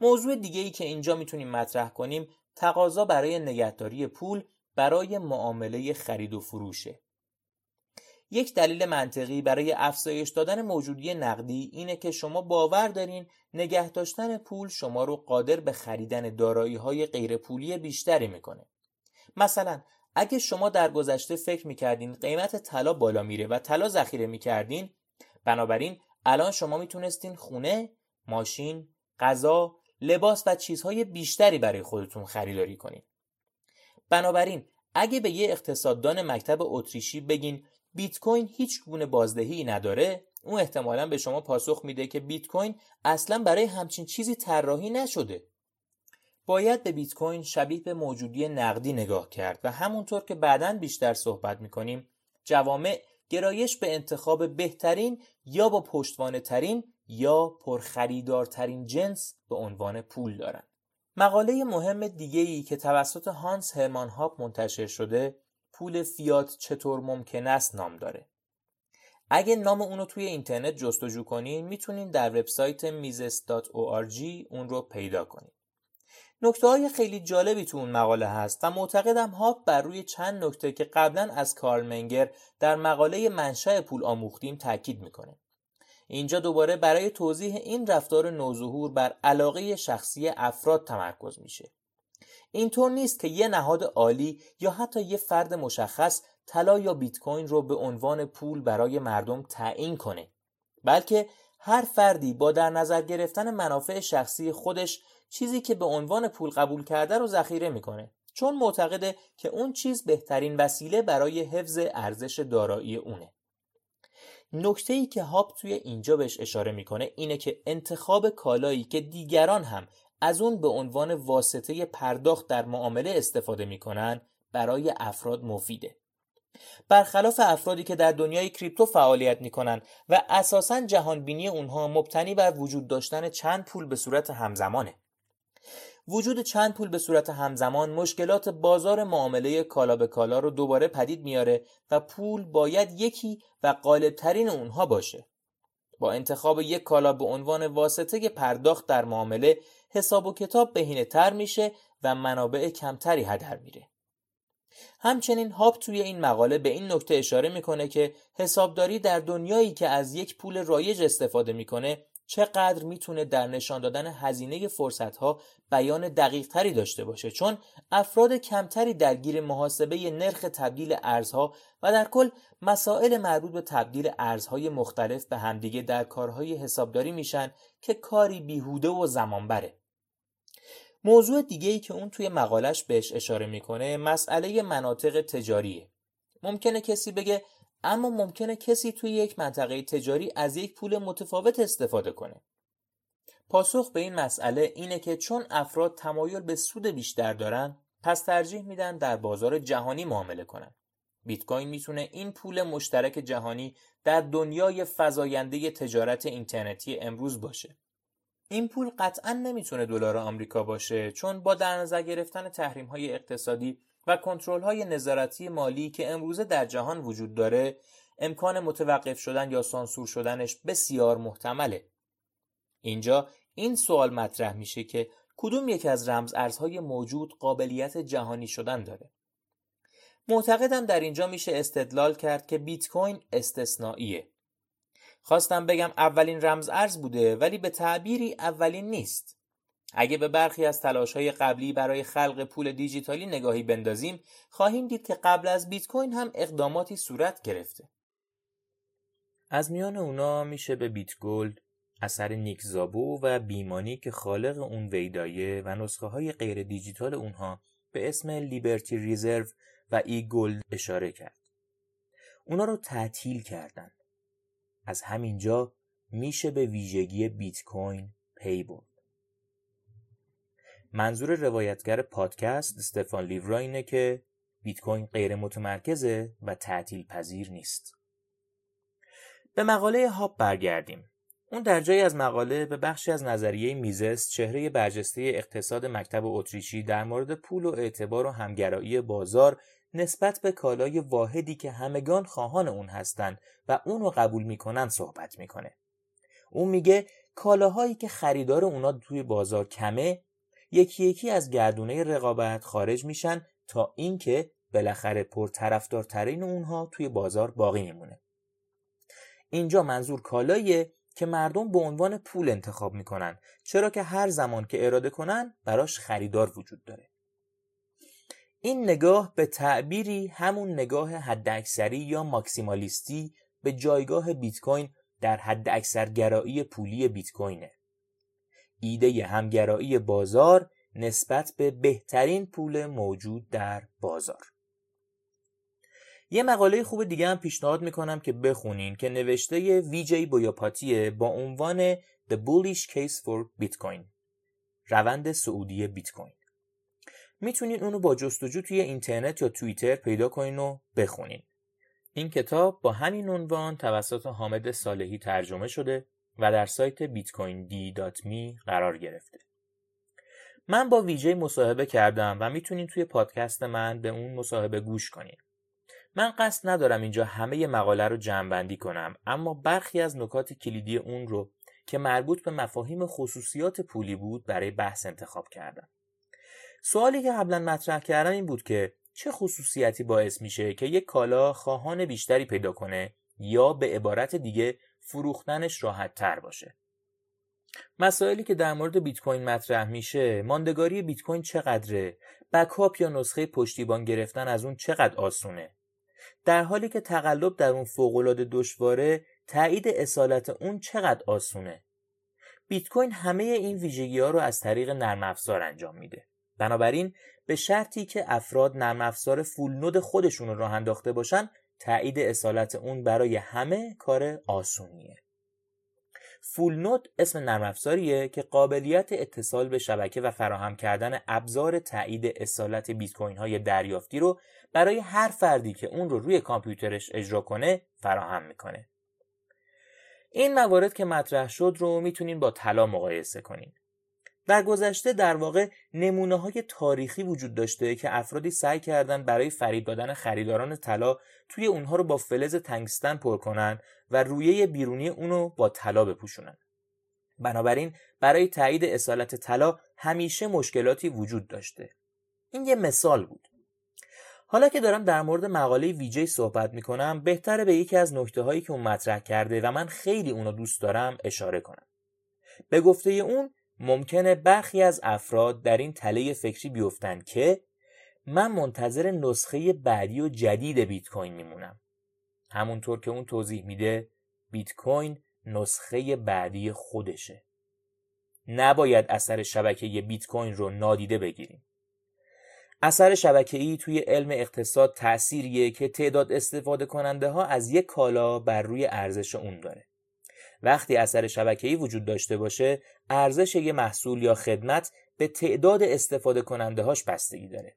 موضوع دیگه ای که اینجا می‌تونیم مطرح کنیم تقاضا برای نگهداری پول برای معامله خرید و فروشه. یک دلیل منطقی برای افزایش دادن موجودی نقدی اینه که شما باور دارین نگه داشتن پول شما رو قادر به خریدن دارایی های غیر پولی بیشتری می‌کنه. مثلا اگه شما در گذشته فکر می‌کردین قیمت طلا بالا میره و طلا ذخیره می‌کردین بنابراین الان شما می‌تونستین خونه، ماشین، غذا، لباس و چیزهای بیشتری برای خودتون خریداری کنین. بنابراین اگه به یه اقتصاددان مکتب اتریشی بگین بیت کوین هیچ گونه بازدهی نداره اون احتمالا به شما پاسخ میده که بیت کوین اصلا برای همچین چیزی طراحی نشده باید به بیت کوین شبیه به موجودی نقدی نگاه کرد و همونطور که بعدا بیشتر صحبت می‌کنیم جوامع گرایش به انتخاب بهترین یا با پشتوانه ترین یا پرخریدارترین جنس به عنوان پول دارند. مقاله مهم دیگه ای که توسط هانس هرمان هاپ منتشر شده پول فیات چطور ممکن است نام داره. اگه نام اونو توی اینترنت جستجو کنین می‌تونین در وبسایت mises.org اون رو پیدا کنین. نکته های خیلی جالبی تو اون مقاله هست و معتقدم هاپ بر روی چند نکته که قبلا از کارل منگر در مقاله منشأ پول آموختیم تاکید می‌کنه. اینجا دوباره برای توضیح این رفتار نوظهور بر علاقه شخصی افراد تمرکز میشه. اینطور نیست که یه نهاد عالی یا حتی یه فرد مشخص طلا یا بیت کوین رو به عنوان پول برای مردم تعیین کنه. بلکه هر فردی با در نظر گرفتن منافع شخصی خودش چیزی که به عنوان پول قبول کرده رو ذخیره می‌کنه. چون معتقده که اون چیز بهترین وسیله برای حفظ ارزش دارایی اونه. نکته ای که هاپ توی اینجا بهش اشاره می‌کنه اینه که انتخاب کالایی که دیگران هم از اون به عنوان واسطه پرداخت در معامله استفاده می‌کنن برای افراد مفیده. برخلاف افرادی که در دنیای کریپتو فعالیت می‌کنن و اساسا جهانبینی اونها مبتنی بر وجود داشتن چند پول به صورت همزمانه. وجود چند پول به صورت همزمان مشکلات بازار معامله کالا به کالا رو دوباره پدید میاره و پول باید یکی و غالبترین اونها باشه. با انتخاب یک کالا به عنوان واسطه پرداخت در معامله حساب و کتاب بهینه تر میشه و منابع کمتری هدر میره. همچنین هاب توی این مقاله به این نکته اشاره می‌کنه که حسابداری در دنیایی که از یک پول رایج استفاده می‌کنه چقدر می‌تونه در نشان دادن هزینه فرصت ها بیان دقیق تری داشته باشه چون افراد کمتری درگیر محاسبه نرخ تبدیل ارزها و در کل مسائل مربوط به تبدیل ارزهای مختلف به همدیگه در کارهای حسابداری میشن که کاری بیهوده و زمان بره. موضوع دیگه ای که اون توی مقالش بهش اشاره می‌کنه مسئله مناطق تجاریه. ممکنه کسی بگه اما ممکنه کسی توی یک منطقه تجاری از یک پول متفاوت استفاده کنه. پاسخ به این مسئله اینه که چون افراد تمایل به سود بیشتر دارن پس ترجیح میدن در بازار جهانی معامله کنن. بیت کوین می‌تونه این پول مشترک جهانی در دنیای فزاینده تجارت اینترنتی امروز باشه. این پول قطعا نمی‌تونه دلار آمریکا باشه چون با در نظر گرفتن تحریم های اقتصادی و کنترل های نظارتی مالی که امروزه در جهان وجود داره امکان متوقف شدن یا سانسور شدنش بسیار محتمله. اینجا این سوال مطرح میشه که کدوم یک از رمز ارزهای موجود قابلیت جهانی شدن داره؟ معتقدم در اینجا میشه استدلال کرد که بیت کوین استثنائیه. خواستم بگم اولین رمز ارز بوده ولی به تعبیری اولین نیست. اگه به برخی از تلاش های قبلی برای خلق پول دیجیتالی نگاهی بندازیم خواهیم دید که قبل از بیت کوین هم اقداماتی صورت گرفته. از میان اونا میشه به بیت گولد اثر نیک زابو و بیمانی که خالق اون ویدایه و نسخه های غیر دیجیتال اونها به اسم لیبرتی ریزرو و ای گولد اشاره کرد. اونا رو تعطیل کردن. از همینجا میشه به ویژگی بیت کوین پی برد. منظور روایتگر پادکست استفان لیورا اینه که بیت کوین غیر متمرکزه و تعطیل پذیر نیست. به مقاله هاپ برگردیم. اون در جایی از مقاله به بخشی از نظریه میزس چهره برجسته اقتصاد مکتب اتریشی در مورد پول و اعتبار و همگرایی بازار نسبت به کالای واحدی که همگان خواهان اون هستند و اون قبول می‌کنن صحبت می‌کنه. اون میگه کالاهایی که خریدار اونا توی بازار کمه یکی یکی از گردونه رقابت خارج میشن تا اینکه بالاخره پرطرفدارترین اونها توی بازار باقی میمونه. اینجا منظور کالاییه که مردم به عنوان پول انتخاب می‌کنن چرا که هر زمان که اراده کنن براش خریدار وجود داره این نگاه به تعبیری همون نگاه حداکثری یا ماکسیمالیستی به جایگاه بیت کوین در حد گرایی پولی بیت کوینه ایده همگرایی بازار نسبت به بهترین پول موجود در بازار. یه مقاله خوب دیگه هم پیشنهاد می‌کنم که بخونین که نوشته ویجی بویاپاتیه با عنوان The Bullish Case for Bitcoin روند سعودی بیت کوین می‌تونین اونو با جستجو توی اینترنت یا توییتر پیدا کنین و بخونین. این کتاب با همین عنوان توسط حامد صالحی ترجمه شده و در سایت bitcoind.me قرار گرفته. من با ویجی مصاحبه کردم و می‌تونین توی پادکست من به اون مصاحبه گوش کنین. من قصد ندارم اینجا همه مقاله رو جمعبندی کنم اما برخی از نکات کلیدی اون رو که مربوط به مفاهیم خصوصیات پولی بود برای بحث انتخاب کردم. سوالی که قبلا مطرح کردم این بود که چه خصوصیتی باعث میشه که یک کالا خواهان بیشتری پیدا کنه یا به عبارت دیگه فروختنش راحت تر باشه. مسائلی که در مورد بیت کوین مطرح میشه ماندگاری بیت کوین چقدره؟ بکاپ یا نسخه پشتیبان گرفتن از اون چقدر آسونه؟ در حالی که تقلب در اون فوقالعاده دشواره تایید اصالت اون چقدر آسونه؟ بیت کوین همه این ویژگی ها رو از طریق نرم افزار انجام میده. بنابراین به شرطی که افراد نرم افزار فول نود خودشون رو راه انداخته باشن تایید اصالت اون برای همه کار آسونیه فول نود اسم نرم افزاریه که قابلیت اتصال به شبکه و فراهم کردن ابزار تایید اصالت بیت کوین های دریافتی رو برای هر فردی که اون رو روی کامپیوترش اجرا کنه فراهم می‌کنه. این موارد که مطرح شد رو می‌تونین با طلا مقایسه کنین. در گذشته در واقع نمونه های تاریخی وجود داشته که افرادی سعی کردن برای فرید دادن خریداران طلا توی اونها رو با فلز تنگستن پر کنن و رویه بیرونی اونو با طلا بپوشونن. بنابراین برای تایید اصالت طلا همیشه مشکلاتی وجود داشته. این یه مثال بود. حالا که دارم در مورد مقاله ویجی صحبت می‌کنم بهتره به یکی از نکته هایی که اون مطرح کرده و من خیلی اونو دوست دارم اشاره کنم. به گفته اون ممکنه برخی از افراد در این تله فکری بیفتن که من منتظر نسخه بعدی و جدید بیت کوین میمونم. همونطور که اون توضیح میده بیت کوین نسخه بعدی خودشه. نباید اثر شبکه بیت کوین رو نادیده بگیریم. اثر شبکه‌ای توی علم اقتصاد تأثیریه که تعداد استفاده کننده ها از یک کالا بر روی ارزش اون داره. وقتی اثر شبکه‌ای وجود داشته باشه، ارزش یه محصول یا خدمت به تعداد استفاده کننده هاش بستگی داره.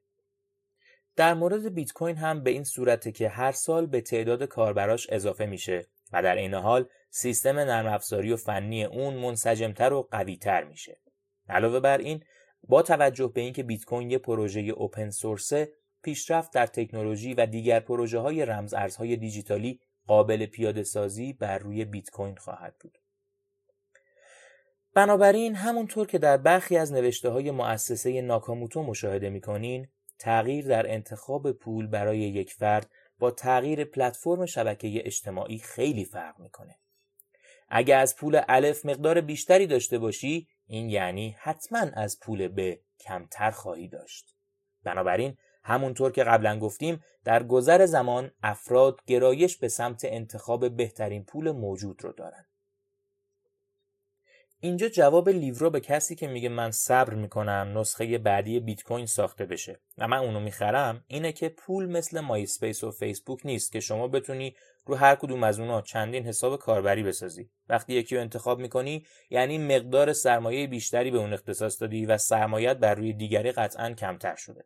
در مورد بیت کوین هم به این صورته که هر سال به تعداد کاربراش اضافه میشه و در این حال سیستم نرم افزاری و فنی اون منسجمتر و قویتر میشه. علاوه بر این با توجه به اینکه بیت کوین یه پروژه اوپن سورسه پیشرفت در تکنولوژی و دیگر پروژه های رمز ارزهای دیجیتالی قابل پیاده سازی بر روی بیت کوین خواهد بود. بنابراین همونطور که در برخی از نوشته های مؤسسه ناکاموتو مشاهده می‌کنین تغییر در انتخاب پول برای یک فرد با تغییر پلتفرم شبکه اجتماعی خیلی فرق می‌کنه. اگر از پول الف مقدار بیشتری داشته باشی این یعنی حتما از پول ب کمتر خواهی داشت. بنابراین همونطور که قبلا گفتیم در گذر زمان افراد گرایش به سمت انتخاب بهترین پول موجود رو دارن. اینجا جواب لیورا به کسی که میگه من صبر می‌کنم نسخه بعدی بیت کوین ساخته بشه و من اونو می‌خرم اینه که پول مثل MySpace و فیسبوک نیست که شما بتونی رو هر کدوم از اونها چندین حساب کاربری بسازی وقتی یکی رو انتخاب می‌کنی یعنی مقدار سرمایه بیشتری به اون اختصاص دادی و سرمایت بر روی دیگری قطعا کمتر شده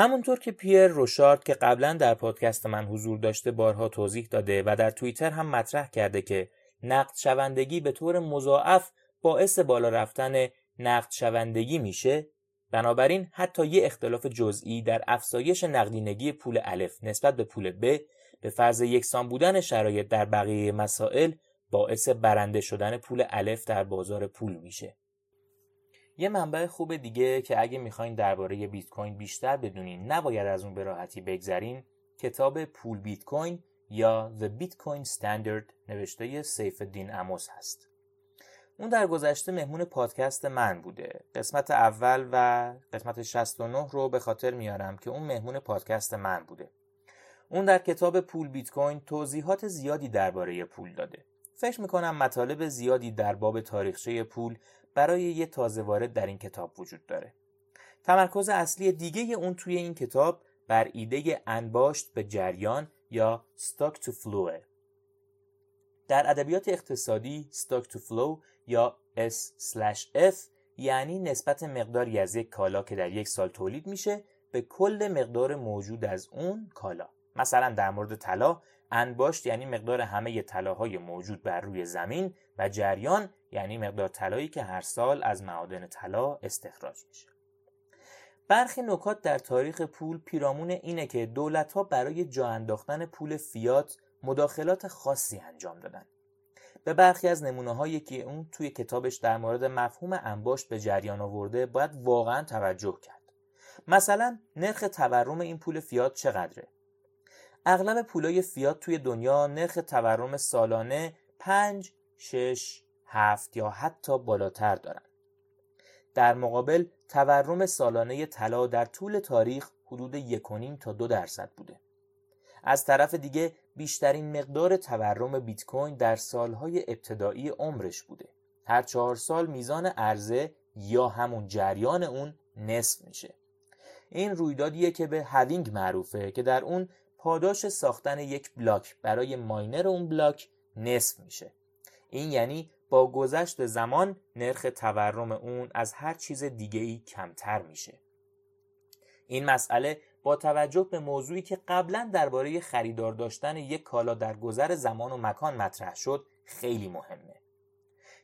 همونطور که پیر روشارد که قبلا در پادکست من حضور داشته بارها توضیح داده و در توییتر هم مطرح کرده که نقد شوندگی به طور مضاعف باعث بالا رفتن نقد شوندگی میشه بنابراین حتی یه اختلاف جزئی در افزایش نقدینگی پول الف نسبت به پول ب به فرض یکسان بودن شرایط در بقیه مسائل باعث برنده شدن پول الف در بازار پول میشه. یه منبع خوب دیگه که اگه می‌خواین درباره بیت کوین بیشتر بدونین نباید از اون به راحتی بگذرین کتاب پول بیت کوین یا The Bitcoin Standard نوشته سیف الدین اموس هست. اون در گذشته مهمون پادکست من بوده. قسمت اول و قسمت 69 رو به خاطر میارم که اون مهمون پادکست من بوده. اون در کتاب پول بیت کوین توضیحات زیادی درباره پول داده. فکر می‌کنم مطالب زیادی در باب تاریخچه پول برای یه تازه وارد در این کتاب وجود داره. تمرکز اصلی دیگه اون توی این کتاب بر ایده انباشت به جریان یا stock to flow در ادبیات اقتصادی stock to flow یا S/F یعنی نسبت مقداری از یک کالا که در یک سال تولید میشه به کل مقدار موجود از اون کالا. مثلا در مورد طلا انباشت یعنی مقدار همه طلاهای موجود بر روی زمین و جریان یعنی مقدار طلایی که هر سال از معادن طلا استخراج میشه. برخی نکات در تاریخ پول پیرامون اینه که دولت ها برای جا انداختن پول فیات مداخلات خاصی انجام دادن. به برخی از نمونه هایی که اون توی کتابش در مورد مفهوم انباشت به جریان آورده باید واقعا توجه کرد. مثلا نرخ تورم این پول فیات چقدره؟ اغلب پولای فیات توی دنیا نرخ تورم سالانه 5 6 7 یا حتی بالاتر دارند. در مقابل تورم سالانه طلا در طول تاریخ حدود 1.5 تا 2 درصد بوده. از طرف دیگه بیشترین مقدار تورم بیت کوین در سالهای ابتدایی عمرش بوده. هر چهار سال میزان عرضه یا همون جریان اون نصف میشه. این رویدادیه که به هوینگ معروفه که در اون پاداش ساختن یک بلاک برای ماینر اون بلاک نصف میشه. این یعنی با گذشت زمان نرخ تورم اون از هر چیز دیگه ای کمتر میشه. این مسئله با توجه به موضوعی که قبلا درباره خریدار داشتن یک کالا در گذر زمان و مکان مطرح شد خیلی مهمه.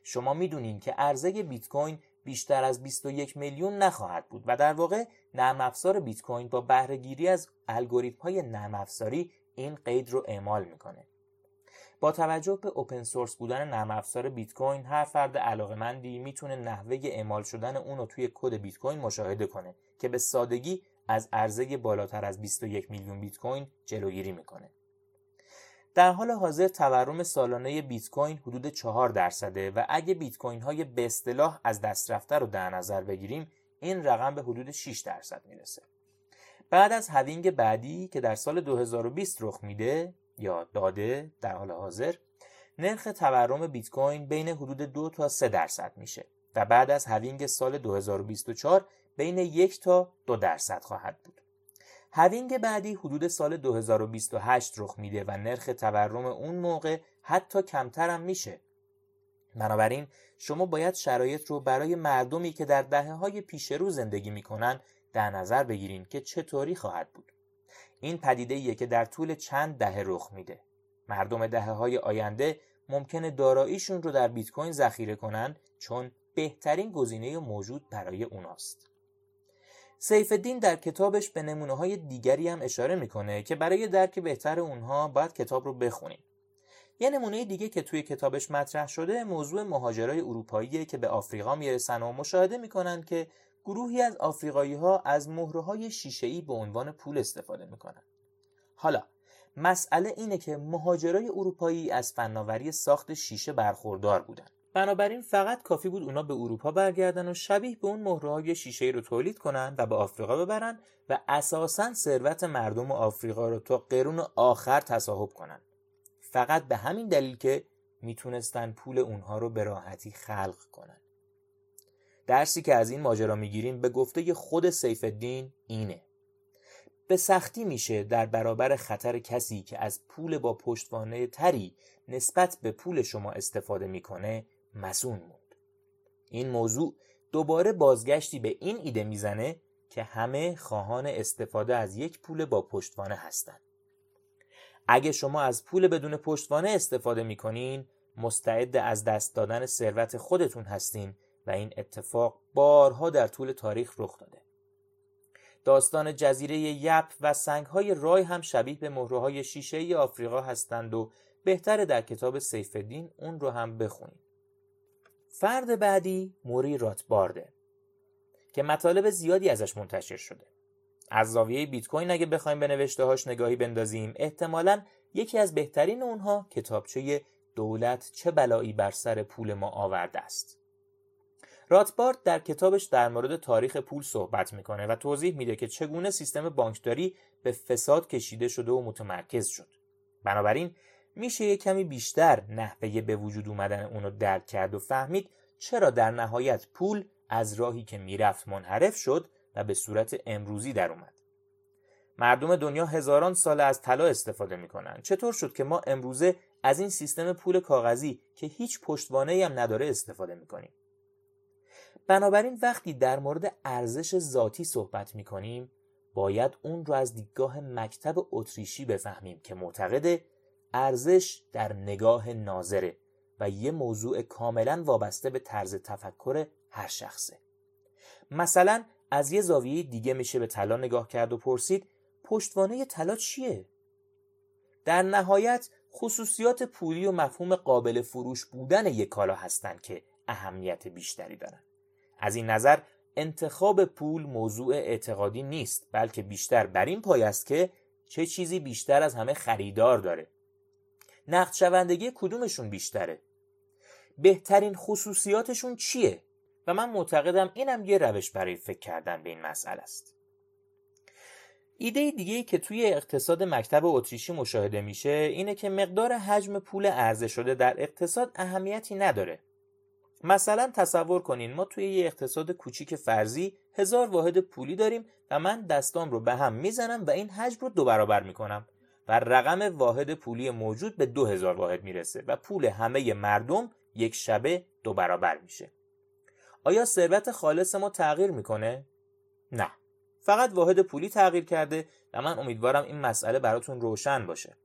شما می‌دونین که عرضه بیت کوین بیشتر از 21 میلیون نخواهد بود و در واقع نرم افزار بیت کوین با بهرهگیری از الگوریتم های نرم افزاری این قید رو اعمال می‌کنه با توجه به اوپن سورس بودن نرم افزار بیت کوین هر فرد علاقمندی می‌تونه نحوه اعمال شدن اون رو توی کد بیت کوین مشاهده کنه که به سادگی از عرضه بالاتر از 21 میلیون بیت کوین جلوگیری می‌کنه. در حال حاضر تورم سالانه بیت کوین حدود 4 درصده و اگه بیت کوین های به اصطلاح از دست رفته رو در نظر بگیریم این رقم به حدود 6 درصد می‌رسه. بعد از هوینگ بعدی که در سال 2020 رخ میده یا داده در حال حاضر نرخ تورم بیت کوین بین حدود 2 تا 3 درصد میشه و بعد از هوینگ سال 2024 بین 1 تا 2 درصد خواهد بود. هوینگ بعدی حدود سال 2028 رخ میده و نرخ تورم اون موقع حتی کمتر هم میشه. بنابراین شما باید شرایط رو برای مردمی که در دهه های پیش رو زندگی می‌کنن در نظر بگیرین که چطوری خواهد بود. این پدیده که در طول چند دهه رخ میده. مردم دهه های آینده ممکنه داراییشون رو در بیت کوین ذخیره کنن چون بهترین گزینه موجود برای اوناست. سیف الدین در کتابش به نمونه های دیگری هم اشاره می‌کنه که برای درک بهتر اونها باید کتاب رو بخونیم. یه نمونه دیگه که توی کتابش مطرح شده موضوع مهاجرای اروپاییه که به آفریقا می‌رسن و مشاهده می‌کنن که گروهی از آفریقایی ها از مهره های شیشه ای به عنوان پول استفاده می‌کنن. حالا مسئله اینه که مهاجرای اروپایی از فناوری ساخت شیشه برخوردار بودن. بنابراین فقط کافی بود اونا به اروپا برگردن و شبیه به اون مهره های شیشه رو تولید کنن و به آفریقا ببرن و اساسا ثروت مردم آفریقا رو تا قرون آخر تصاحب کنن. فقط به همین دلیل که می‌تونستن پول اونها رو به راحتی خلق کنن. درسی که از این ماجرا می‌گیریم به گفته خود سیف الدین اینه. به سختی میشه در برابر خطر کسی که از پول با پشتوانه تری نسبت به پول شما استفاده می‌کنه مسون موند. این موضوع دوباره بازگشتی به این ایده می‌زنه که همه خواهان استفاده از یک پول با پشتوانه هستند. اگه شما از پول بدون پشتوانه استفاده می‌کنین مستعد از دست دادن ثروت خودتون هستین و این اتفاق بارها در طول تاریخ رخ داده داستان جزیره یپ و سنگهای رای هم شبیه به مهره شیشه ای آفریقا هستند و بهتره در کتاب سیف الدین اون رو هم بخونید. فرد بعدی موری راتبارده که مطالب زیادی ازش منتشر شده. از زاویه بیت کوین اگه بخوایم به نوشته هاش نگاهی بندازیم احتمالا یکی از بهترین اونها کتابچه دولت چه بلایی بر سر پول ما آورده است. راتبارد در کتابش در مورد تاریخ پول صحبت می‌کنه و توضیح میده که چگونه سیستم بانکداری به فساد کشیده شده و متمرکز شد. بنابراین میشه یه کمی بیشتر نحوه به وجود اومدن اونو درک کرد و فهمید چرا در نهایت پول از راهی که می‌رفت منحرف شد و به صورت امروزی در اومد. مردم دنیا هزاران سال از طلا استفاده می‌کنن. چطور شد که ما امروزه از این سیستم پول کاغذی که هیچ پشتوانه هم نداره استفاده می‌کنیم؟ بنابراین وقتی در مورد ارزش ذاتی صحبت می کنیم باید اون رو از دیدگاه مکتب اتریشی بفهمیم که معتقد ارزش در نگاه ناظره و یه موضوع کاملا وابسته به طرز تفکر هر شخصه. مثلا از یه زاویه دیگه میشه به طلا نگاه کرد و پرسید پشتوانه طلا چیه؟ در نهایت خصوصیات پولی و مفهوم قابل فروش بودن یک کالا هستند که اهمیت بیشتری دارن. از این نظر انتخاب پول موضوع اعتقادی نیست بلکه بیشتر بر این پای است که چه چیزی بیشتر از همه خریدار داره. نقد شوندگی کدومشون بیشتره؟ بهترین خصوصیاتشون چیه؟ و من معتقدم اینم یه روش برای فکر کردن به این مسئله است. ایده دیگه که توی اقتصاد مکتب اتریشی مشاهده میشه اینه که مقدار حجم پول عرضه شده در اقتصاد اهمیتی نداره. مثلا تصور کنین ما توی یه اقتصاد کوچیک فرضی هزار واحد پولی داریم و من دستام رو به هم می‌زنم و این حجم رو دو برابر می‌کنم و رقم واحد پولی موجود به دو هزار واحد می‌رسه و پول همه مردم یک شبه دو برابر میشه. آیا ثروت خالص ما تغییر می‌کنه؟ نه. فقط واحد پولی تغییر کرده و من امیدوارم این مسئله براتون روشن باشه.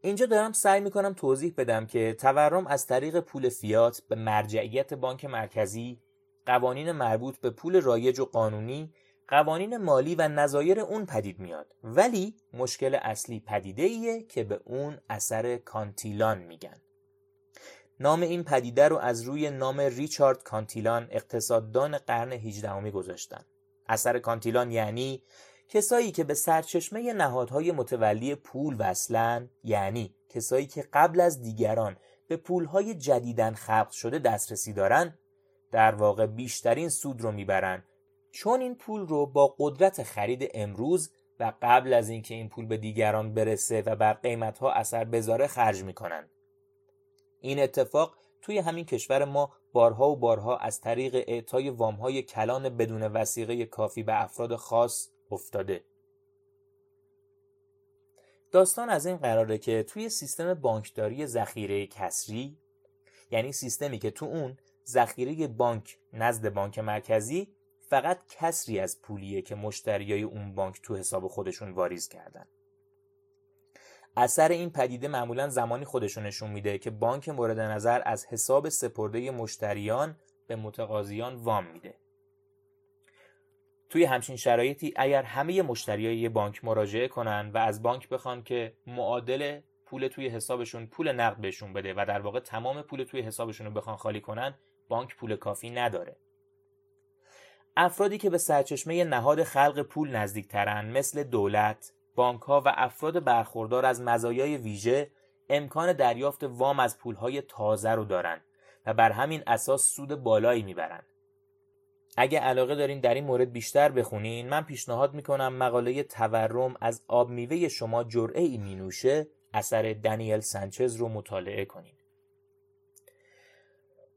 اینجا دارم سعی می‌کنم توضیح بدم که تورم از طریق پول فیات به مرجعیت بانک مرکزی قوانین مربوط به پول رایج و قانونی قوانین مالی و نظایر اون پدید میاد. ولی مشکل اصلی پدیده ایه که به اون اثر کانتیلان میگن. نام این پدیده رو از روی نام ریچارد کانتیلان اقتصاددان قرن 18 گذاشتن. اثر کانتیلان یعنی کسایی که به سرچشمه نهادهای متولی پول وصلن یعنی کسایی که قبل از دیگران به پولهای جدیدن خلق شده دسترسی دارن در واقع بیشترین سود رو می‌برن. چون این پول رو با قدرت خرید امروز و قبل از اینکه این پول به دیگران برسه و بر قیمتها اثر بذاره خرج می‌کنن. این اتفاق توی همین کشور ما بارها و بارها از طریق اعطای وامهای کلان بدون وسیقه کافی به افراد خاص افتاده. داستان از این قراره که توی سیستم بانکداری ذخیره کسری یعنی سیستمی که تو اون ذخیره بانک نزد بانک مرکزی فقط کسری از پولیه که مشتریای اون بانک تو حساب خودشون واریز کردن. اثر این پدیده معمولا زمانی خودشون نشون میده که بانک مورد نظر از حساب سپرده مشتریان به متقاضیان وام میده. توی همچین شرایطی اگر همه مشتریای یه بانک مراجعه کنن و از بانک بخوان که معادل پول توی حسابشون پول نقد بهشون بده و در واقع تمام پول توی حسابشون رو بخوان خالی کنن بانک پول کافی نداره افرادی که به سرچشمه نهاد خلق پول نزدیکترن مثل دولت، بانک ها و افراد برخوردار از مزایای ویژه امکان دریافت وام از پولهای تازه رو دارن و بر همین اساس سود بالایی می‌برن. اگه علاقه دارین در این مورد بیشتر بخونین من پیشنهاد می‌کنم مقاله تورم از آب میوه شما جرعه ای می اثر دانیل سانچز رو مطالعه کنین.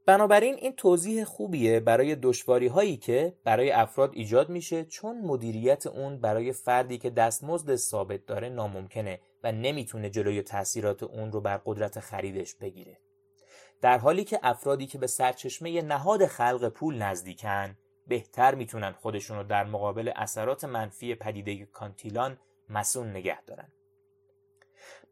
بنابراین این توضیح خوبیه برای دشواری هایی که برای افراد ایجاد میشه چون مدیریت اون برای فردی که دستمزد ثابت داره ناممکنه و نمی‌تونه جلوی تاثیرات اون رو بر قدرت خریدش بگیره. در حالی که افرادی که به سرچشمه نهاد خلق پول نزدیکن بهتر می‌تونن خودشون رو در مقابل اثرات منفی پدیده کانتیلان مسون نگه دارن.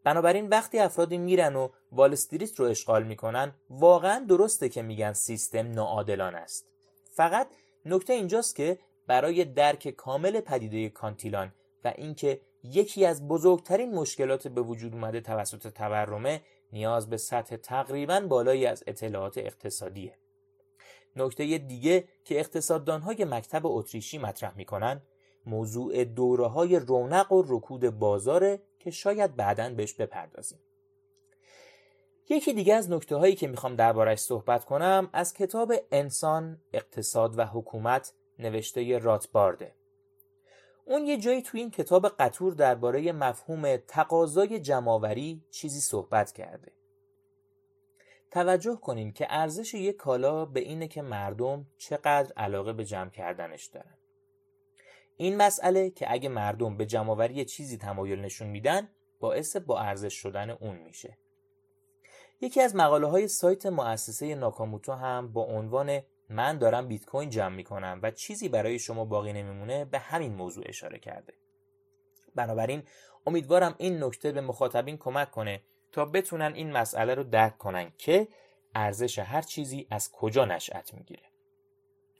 بنابراین وقتی افرادی میرن و وال استریت رو اشغال می‌کنن واقعا درسته که میگن سیستم ناعادلان است فقط نکته اینجاست که برای درک کامل پدیده کانتیلان و اینکه یکی از بزرگترین مشکلات به وجود اومده توسط تورمه نیاز به سطح تقریبا بالایی از اطلاعات اقتصادیه نکته دیگه که اقتصاددانهای مکتب اتریشی مطرح می‌کنن موضوع دوره های رونق و رکود بازاره که شاید بعدا بهش بپردازیم. یکی دیگه از نکته هایی که می‌خوام دربارش صحبت کنم از کتاب انسان، اقتصاد و حکومت نوشته راتبارده. اون یه جایی تو این کتاب قطور درباره مفهوم تقاضای جمعآوری چیزی صحبت کرده. توجه کنین که ارزش یک کالا به اینه که مردم چقدر علاقه به جمع کردنش دارن. این مسئله که اگه مردم به جمعآوری چیزی تمایل نشون میدن باعث با ارزش شدن اون میشه. یکی از مقاله های سایت مؤسسه ناکاموتو هم با عنوان من دارم بیت کوین جمع می‌کنم و چیزی برای شما باقی نمیمونه به همین موضوع اشاره کرده. بنابراین امیدوارم این نکته به مخاطبین کمک کنه تا بتونن این مسئله رو درک کنن که ارزش هر چیزی از کجا نشأت می‌گیره.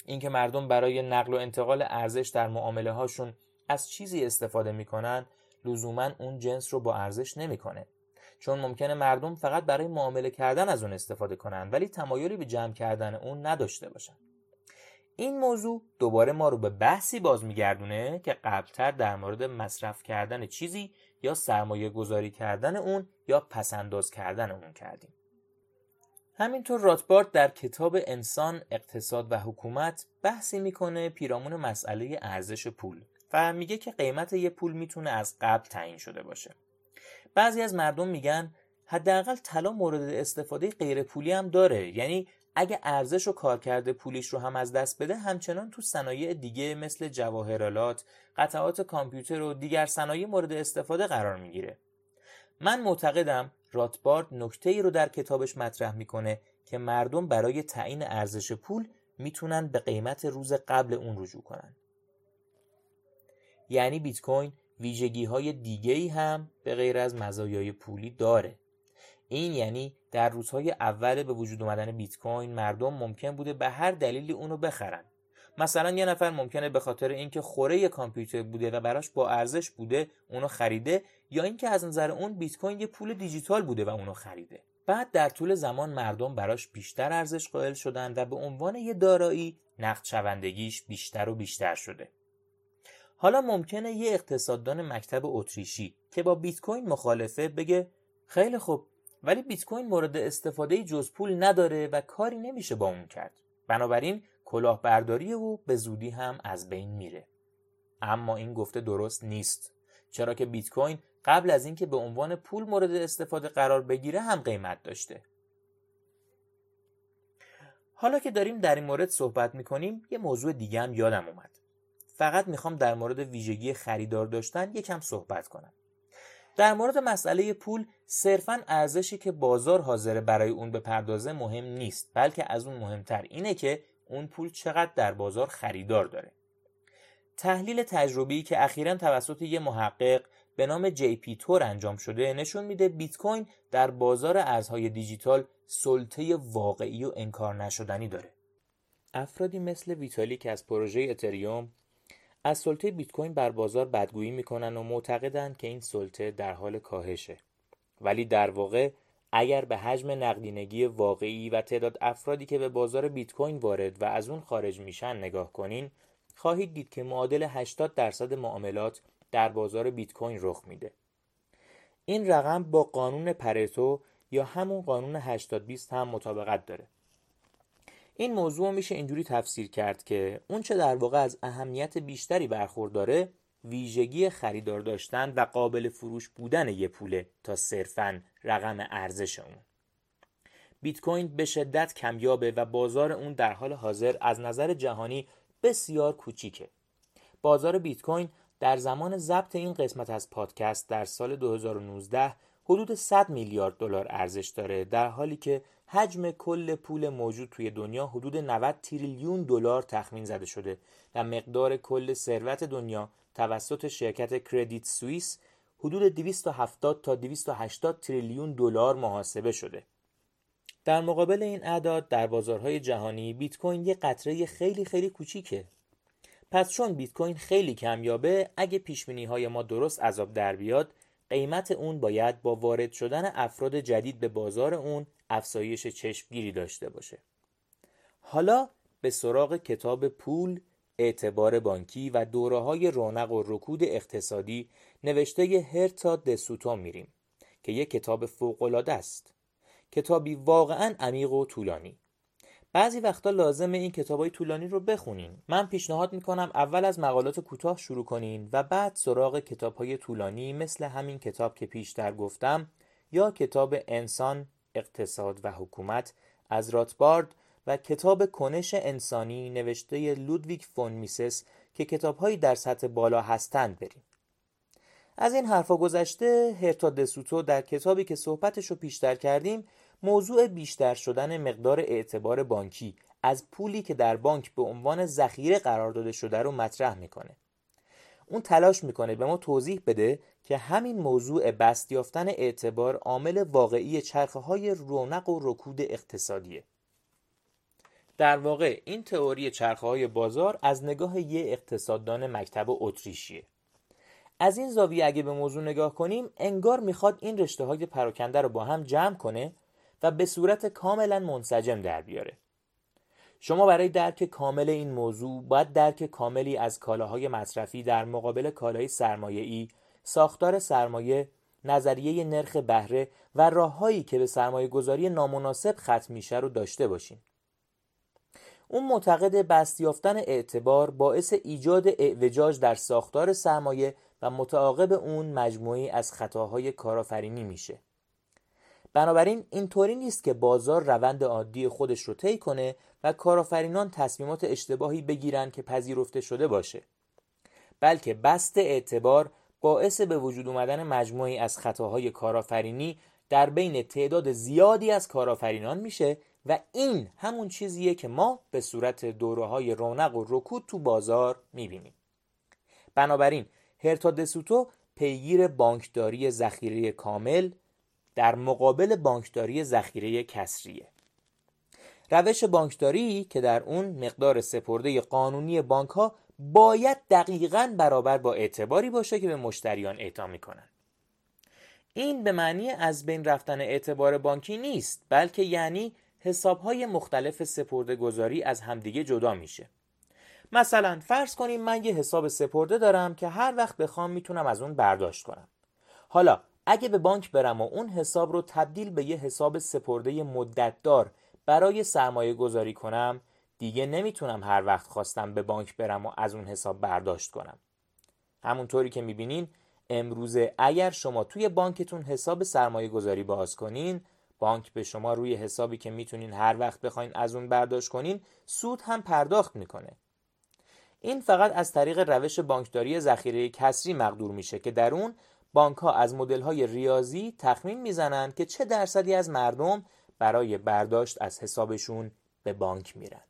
اینکه مردم برای نقل و انتقال ارزش در معامله هاشون از چیزی استفاده می‌کنن لزوما اون جنس رو با ارزش نمی‌کنه. چون ممکنه مردم فقط برای معامله کردن از اون استفاده کنن ولی تمایلی به جمع کردن اون نداشته باشن. این موضوع دوباره ما رو به بحثی باز میگردونه که قبلتر در مورد مصرف کردن چیزی یا سرمایه گذاری کردن اون یا پسنداز کردن اون کردیم. همینطور راتبارد در کتاب انسان اقتصاد و حکومت بحثی می‌کنه پیرامون مسئله ارزش پول و میگه که قیمت یه پول می‌تونه از قبل تعیین شده باشه. بعضی از مردم میگن حداقل طلا مورد استفاده غیر پولی هم داره. یعنی اگه ارزش و کارکرد پولیش رو هم از دست بده همچنان تو صنایع دیگه مثل جواهرالات، قطعات کامپیوتر و دیگر صنایع مورد استفاده قرار می‌گیره. من معتقدم راتبارد نکته ای رو در کتابش مطرح می‌کنه که مردم برای تعیین ارزش پول می‌تونن به قیمت روز قبل اون رجوع کنن. یعنی بیت کوین ویژگی های دیگه ای هم به غیر از مزایای پولی داره. این یعنی در روزهای اول به وجود اومدن بیت کوین مردم ممکن بوده به هر دلیلی اونو بخرن. مثلا یه نفر ممکنه به خاطر اینکه خوره کامپیوتر بوده و براش با ارزش بوده اونو خریده یا اینکه از نظر اون بیت کوین یه پول دیجیتال بوده و اونو خریده. بعد در طول زمان مردم براش بیشتر ارزش قائل شدن و به عنوان یه دارایی نقد شوندگیش بیشتر و بیشتر شده. حالا ممکنه یه اقتصاددان مکتب اتریشی که با بیت کوین مخالفه بگه خیلی خوب ولی بیت کوین مورد استفاده جز پول نداره و کاری نمیشه با اون کرد. بنابراین کلاهبرداری او به زودی هم از بین میره. اما این گفته درست نیست. چرا که بیت کوین قبل از اینکه به عنوان پول مورد استفاده قرار بگیره هم قیمت داشته. حالا که داریم در این مورد صحبت می‌کنیم یه موضوع دیگه هم یادم اومد. فقط می‌خوام در مورد ویژگی خریدار داشتن یکم صحبت کنم. در مورد مسئله پول صرفا ارزشی که بازار حاضر برای اون به پردازه مهم نیست بلکه از اون مهمتر اینه که اون پول چقدر در بازار خریدار داره. تحلیل تجربی که اخیرا توسط یه محقق به نام جی پی تور انجام شده نشون میده بیت کوین در بازار ارزهای دیجیتال سلطه واقعی و انکار نشدنی داره. افرادی مثل ویتالی که از پروژه اتریوم از سلطه بیت کوین بر بازار بدگویی می‌کنن و معتقدند که این سلطه در حال کاهشه. ولی در واقع اگر به حجم نقدینگی واقعی و تعداد افرادی که به بازار بیت کوین وارد و از اون خارج میشن نگاه کنین خواهید دید که معادل 80 درصد معاملات در بازار بیت کوین رخ میده. این رقم با قانون پرتو یا همون قانون 80 20 هم مطابقت داره. این موضوع میشه اینجوری تفسیر کرد که اون چه در واقع از اهمیت بیشتری برخورداره ویژگی خریدار داشتن و قابل فروش بودن یه پوله تا صرفا رقم ارزش اون. بیت کوین به شدت کمیابه و بازار اون در حال حاضر از نظر جهانی بسیار کوچیکه. بازار بیت کوین در زمان ضبط این قسمت از پادکست در سال 2019 حدود 100 میلیارد دلار ارزش داره در حالی که حجم کل پول موجود توی دنیا حدود 90 تریلیون دلار تخمین زده شده و مقدار کل ثروت دنیا توسط شرکت کردیت سوئیس حدود 270 تا 280 تریلیون دلار محاسبه شده. در مقابل این اعداد در بازارهای جهانی بیت کوین یه قطره خیلی خیلی کوچیکه. پس چون بیت کوین خیلی کمیابه اگه پیش های ما درست عذاب در بیاد قیمت اون باید با وارد شدن افراد جدید به بازار اون افزایش چشمگیری داشته باشه. حالا به سراغ کتاب پول اعتبار بانکی و دوره های رونق و رکود اقتصادی نوشته هرتا دسوتا میریم که یک کتاب فوقالعاده است کتابی واقعا عمیق و طولانی بعضی وقتا لازمه این کتابای طولانی رو بخونین. من پیشنهاد می‌کنم اول از مقالات کوتاه شروع کنین و بعد سراغ کتابهای طولانی مثل همین کتاب که پیشتر گفتم یا کتاب انسان اقتصاد و حکومت از راتبارد و کتاب کنش انسانی نوشته لودویک فون میسس که کتابهایی در سطح بالا هستند بریم. از این حرفا گذشته هرتا دسوتو در کتابی که صحبتش رو پیشتر کردیم موضوع بیشتر شدن مقدار اعتبار بانکی از پولی که در بانک به عنوان ذخیره قرار داده شده رو مطرح می‌کنه. اون تلاش می‌کنه به ما توضیح بده که همین موضوع بست یافتن اعتبار عامل واقعی چرخه های رونق و رکود اقتصادیه. در واقع این تئوری چرخه های بازار از نگاه یه اقتصاددان مکتب اتریشیه. از این زاویه اگه به موضوع نگاه کنیم انگار می‌خواد این رشته های پراکنده رو با هم جمع کنه و به صورت کاملا منسجم در بیاره شما برای درک کامل این موضوع باید درک کاملی از کالاهای مصرفی در مقابل کالای سرمایه‌ای، ساختار سرمایه، نظریه نرخ بهره و راههایی که به سرمایه گذاری نامناسب ختم میشه رو داشته باشین. اون معتقد بست یافتن اعتبار باعث ایجاد اعوجاج در ساختار سرمایه و متعاقب اون مجموعی از خطاهای کارآفرینی میشه. بنابراین اینطوری نیست که بازار روند عادی خودش رو طی کنه و کارآفرینان تصمیمات اشتباهی بگیرن که پذیرفته شده باشه. بلکه بست اعتبار باعث به وجود اومدن مجموعی از خطاهای کارآفرینی در بین تعداد زیادی از کارآفرینان میشه و این همون چیزیه که ما به صورت دوره های رونق و رکود تو بازار می‌بینیم بنابراین هرتا دسوتو پیگیر بانکداری ذخیره کامل در مقابل بانکداری ذخیره کسریه. روش بانکداری که در اون مقدار سپرده قانونی بانک ها باید دقیقا برابر با اعتباری باشه که به مشتریان اعطا می‌کنن. این به معنی از بین رفتن اعتبار بانکی نیست بلکه یعنی حسابهای مختلف سپرده گذاری از همدیگه جدا میشه. مثلا فرض کنیم من یه حساب سپرده دارم که هر وقت بخوام می‌تونم از اون برداشت کنم. حالا اگه به بانک برم و اون حساب رو تبدیل به یه حساب سپرده مدتدار برای سرمایه گذاری کنم دیگه نمی‌تونم هر وقت خواستم به بانک برم و از اون حساب برداشت کنم. همونطوری که می‌بینین امروزه اگر شما توی بانکتون حساب سرمایه گذاری باز کنین بانک به شما روی حسابی که می‌تونین هر وقت بخواین از اون برداشت کنین سود هم پرداخت می‌کنه. این فقط از طریق روش بانکداری ذخیره کسری مقدور میشه که در اون بانک ها از مدل های ریاضی تخمین می‌زنن که چه درصدی از مردم برای برداشت از حسابشون به بانک میرن.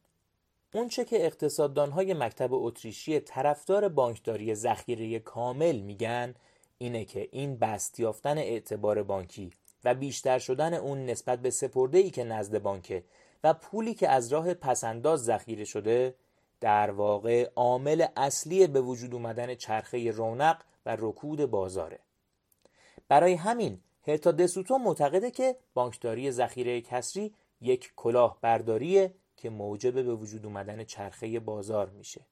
اونچه که اقتصاددان های مکتب اتریشی طرفدار بانکداری ذخیره کامل میگن اینه که این بست یافتن اعتبار بانکی و بیشتر شدن اون نسبت به سپرده ای که نزد بانکه و پولی که از راه پسنداز ذخیره شده در واقع عامل اصلی به وجود اومدن چرخه رونق و رکود بازاره برای همین هرتا دسوتو معتقده که بانکداری ذخیره کسری یک کلاه برداریه که موجب به وجود اومدن چرخه بازار میشه.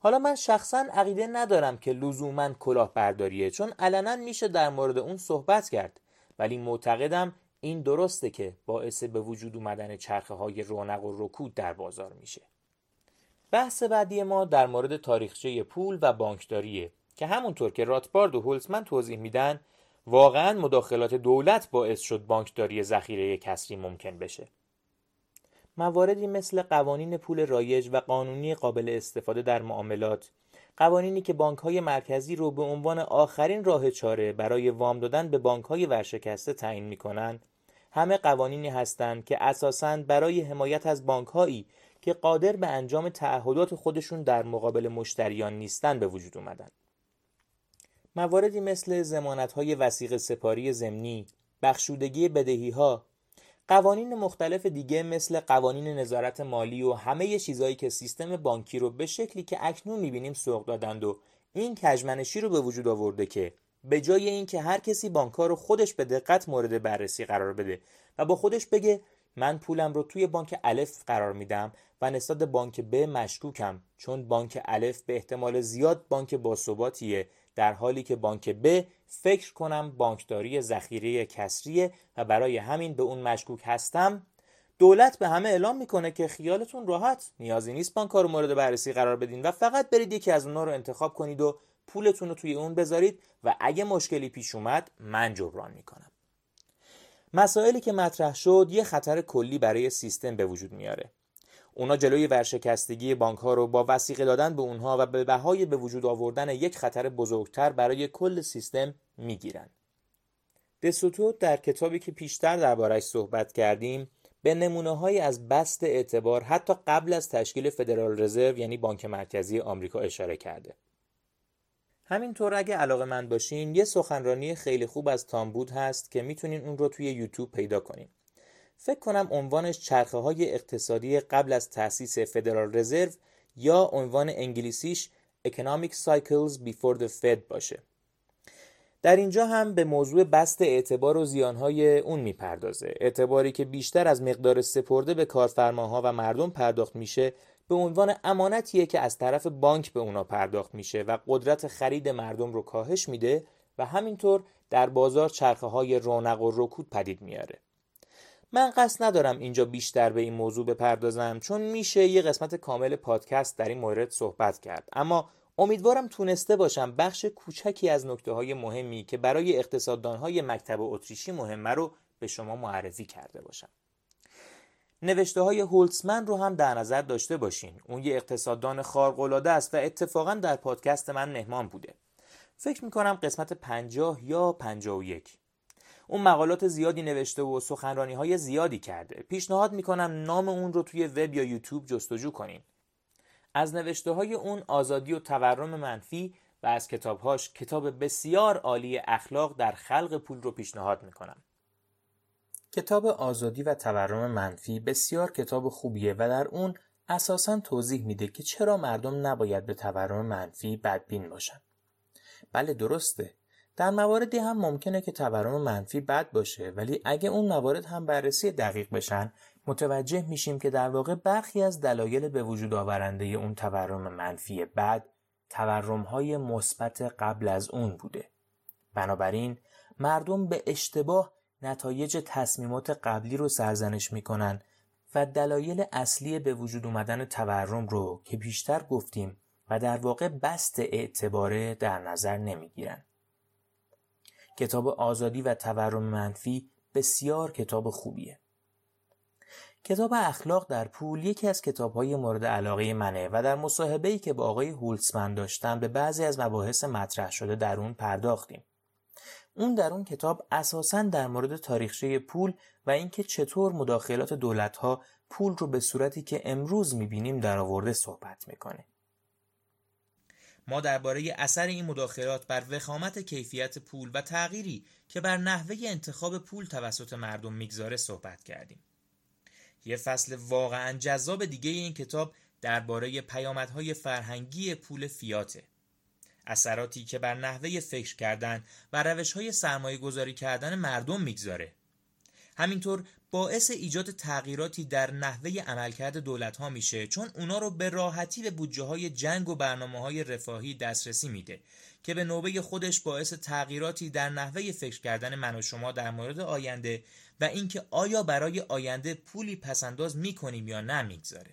حالا من شخصا عقیده ندارم که لزوما کلاه برداریه چون علنا میشه در مورد اون صحبت کرد. ولی معتقدم این درسته که باعث به وجود اومدن چرخه های رونق و رکود در بازار میشه. بحث بعدی ما در مورد تاریخچه پول و بانکداریه که همونطور که راتبارد و هولزمن توضیح میدن واقعا مداخلات دولت باعث شد بانکداری ذخیره کسری ممکن بشه مواردی مثل قوانین پول رایج و قانونی قابل استفاده در معاملات قوانینی که بانک های مرکزی رو به عنوان آخرین راه چاره برای وام دادن به بانک های ورشکسته تعیین می‌کنن همه قوانینی هستند که اساساً برای حمایت از بانک هایی که قادر به انجام تعهدات خودشون در مقابل مشتریان نیستن به وجود اومدن. مواردی مثل زمانت های وسیق سپاری زمینی، بخشودگی بدهی ها، قوانین مختلف دیگه مثل قوانین نظارت مالی و همه چیزهایی که سیستم بانکی رو به شکلی که اکنون می‌بینیم سوق دادند و این کجمنشی رو به وجود آورده که به جای اینکه هر کسی بانکها رو خودش به دقت مورد بررسی قرار بده و با خودش بگه من پولم رو توی بانک الف قرار میدم و نسبت بانک ب مشکوکم چون بانک الف به احتمال زیاد بانک باثباتیه در حالی که بانک ب فکر کنم بانکداری ذخیره کسریه و برای همین به اون مشکوک هستم دولت به همه اعلام می‌کنه که خیالتون راحت. نیازی نیست بانک رو مورد بررسی قرار بدین و فقط برید یکی از اونها رو انتخاب کنید و پولتون رو توی اون بذارید و اگه مشکلی پیش اومد من جبران می‌کنم. مسائلی که مطرح شد یه خطر کلی برای سیستم به وجود میاره. اونا جلوی ورشکستگی بانک ها رو با وسیقه دادن به اونها و به بهای به وجود آوردن یک خطر بزرگتر برای کل سیستم می‌گیرن. دسوتو در کتابی که پیشتر دربارش صحبت کردیم به نمونه های از بست اعتبار حتی قبل از تشکیل فدرال رزرو یعنی بانک مرکزی آمریکا اشاره کرده. همینطور اگه علاقه من باشین یه سخنرانی خیلی خوب از تامبود هست که می‌تونین اون رو توی یوتیوب پیدا کنین. فکر کنم عنوانش چرخه های اقتصادی قبل از تأسیس فدرال رزرو یا عنوان انگلیسیش Economic Cycles Before the Fed باشه. در اینجا هم به موضوع بست اعتبار و زیانهای اون می‌پردازه. اعتباری که بیشتر از مقدار سپرده به کارفرماها و مردم پرداخت میشه به عنوان امانتیه که از طرف بانک به اونا پرداخت میشه و قدرت خرید مردم رو کاهش میده و همینطور در بازار چرخه های رونق و رکود پدید میاره. من قصد ندارم اینجا بیشتر به این موضوع بپردازم چون میشه یه قسمت کامل پادکست در این مورد صحبت کرد. اما امیدوارم تونسته باشم بخش کوچکی از نکته های مهمی که برای اقتصاددان های مکتب اتریشی مهمه رو به شما معرفی کرده باشم. نوشته های هولتسمن رو هم در نظر داشته باشین. اون یه اقتصاددان خارق‌العاده است و اتفاقا در پادکست من مهمان بوده. فکر می‌کنم قسمت 50 یا 51 اون مقالات زیادی نوشته و سخنرانی های زیادی کرده پیشنهاد می‌کنم نام اون رو توی وب یا یوتیوب جستجو کنین از نوشته های اون آزادی و تورم منفی و از کتابهاش کتاب بسیار عالی اخلاق در خلق پول رو پیشنهاد می‌کنم. کتاب آزادی و تورم منفی بسیار کتاب خوبیه و در اون اساسا توضیح میده که چرا مردم نباید به تورم منفی بدبین باشن. بله درسته. در مواردی هم ممکنه که تورم منفی بد باشه ولی اگه اون موارد هم بررسی دقیق بشن متوجه میشیم که در واقع برخی از دلایل به وجود آورنده اون تورم منفی بد تورم های مثبت قبل از اون بوده. بنابراین مردم به اشتباه نتایج تصمیمات قبلی رو سرزنش می‌کنن و دلایل اصلی به وجود اومدن تورم رو که بیشتر گفتیم و در واقع بست اعتباره در نظر نمی‌گیرن. کتاب آزادی و تورم منفی بسیار کتاب خوبیه. کتاب اخلاق در پول یکی از کتابهای مورد علاقه منه و در مصاحبه‌ای که با آقای هولسمن داشتم به بعضی از مباحث مطرح شده در اون پرداختیم. اون در اون کتاب اساسا در مورد تاریخچه پول و اینکه چطور مداخلات دولتها پول رو به صورتی که امروز می‌بینیم در آورده صحبت می‌کنه. ما درباره اثر این مداخلات بر وخامت کیفیت پول و تغییری که بر نحوه انتخاب پول توسط مردم می‌گذاره صحبت کردیم. یه فصل واقعا جذاب دیگه این کتاب درباره پیامدهای فرهنگی پول فیاته. اثراتی که بر نحوه فکر کردن و روش های سرمایه گذاری کردن مردم می‌گذاره. همینطور باعث ایجاد تغییراتی در نحوه عملکرد دولت ها میشه چون اونا رو به راحتی به بودجه های جنگ و برنامه های رفاهی دسترسی میده که به نوبه خودش باعث تغییراتی در نحوه فکر کردن من و شما در مورد آینده و اینکه آیا برای آینده پولی پسنداز می‌کنیم یا نه می‌گذاره.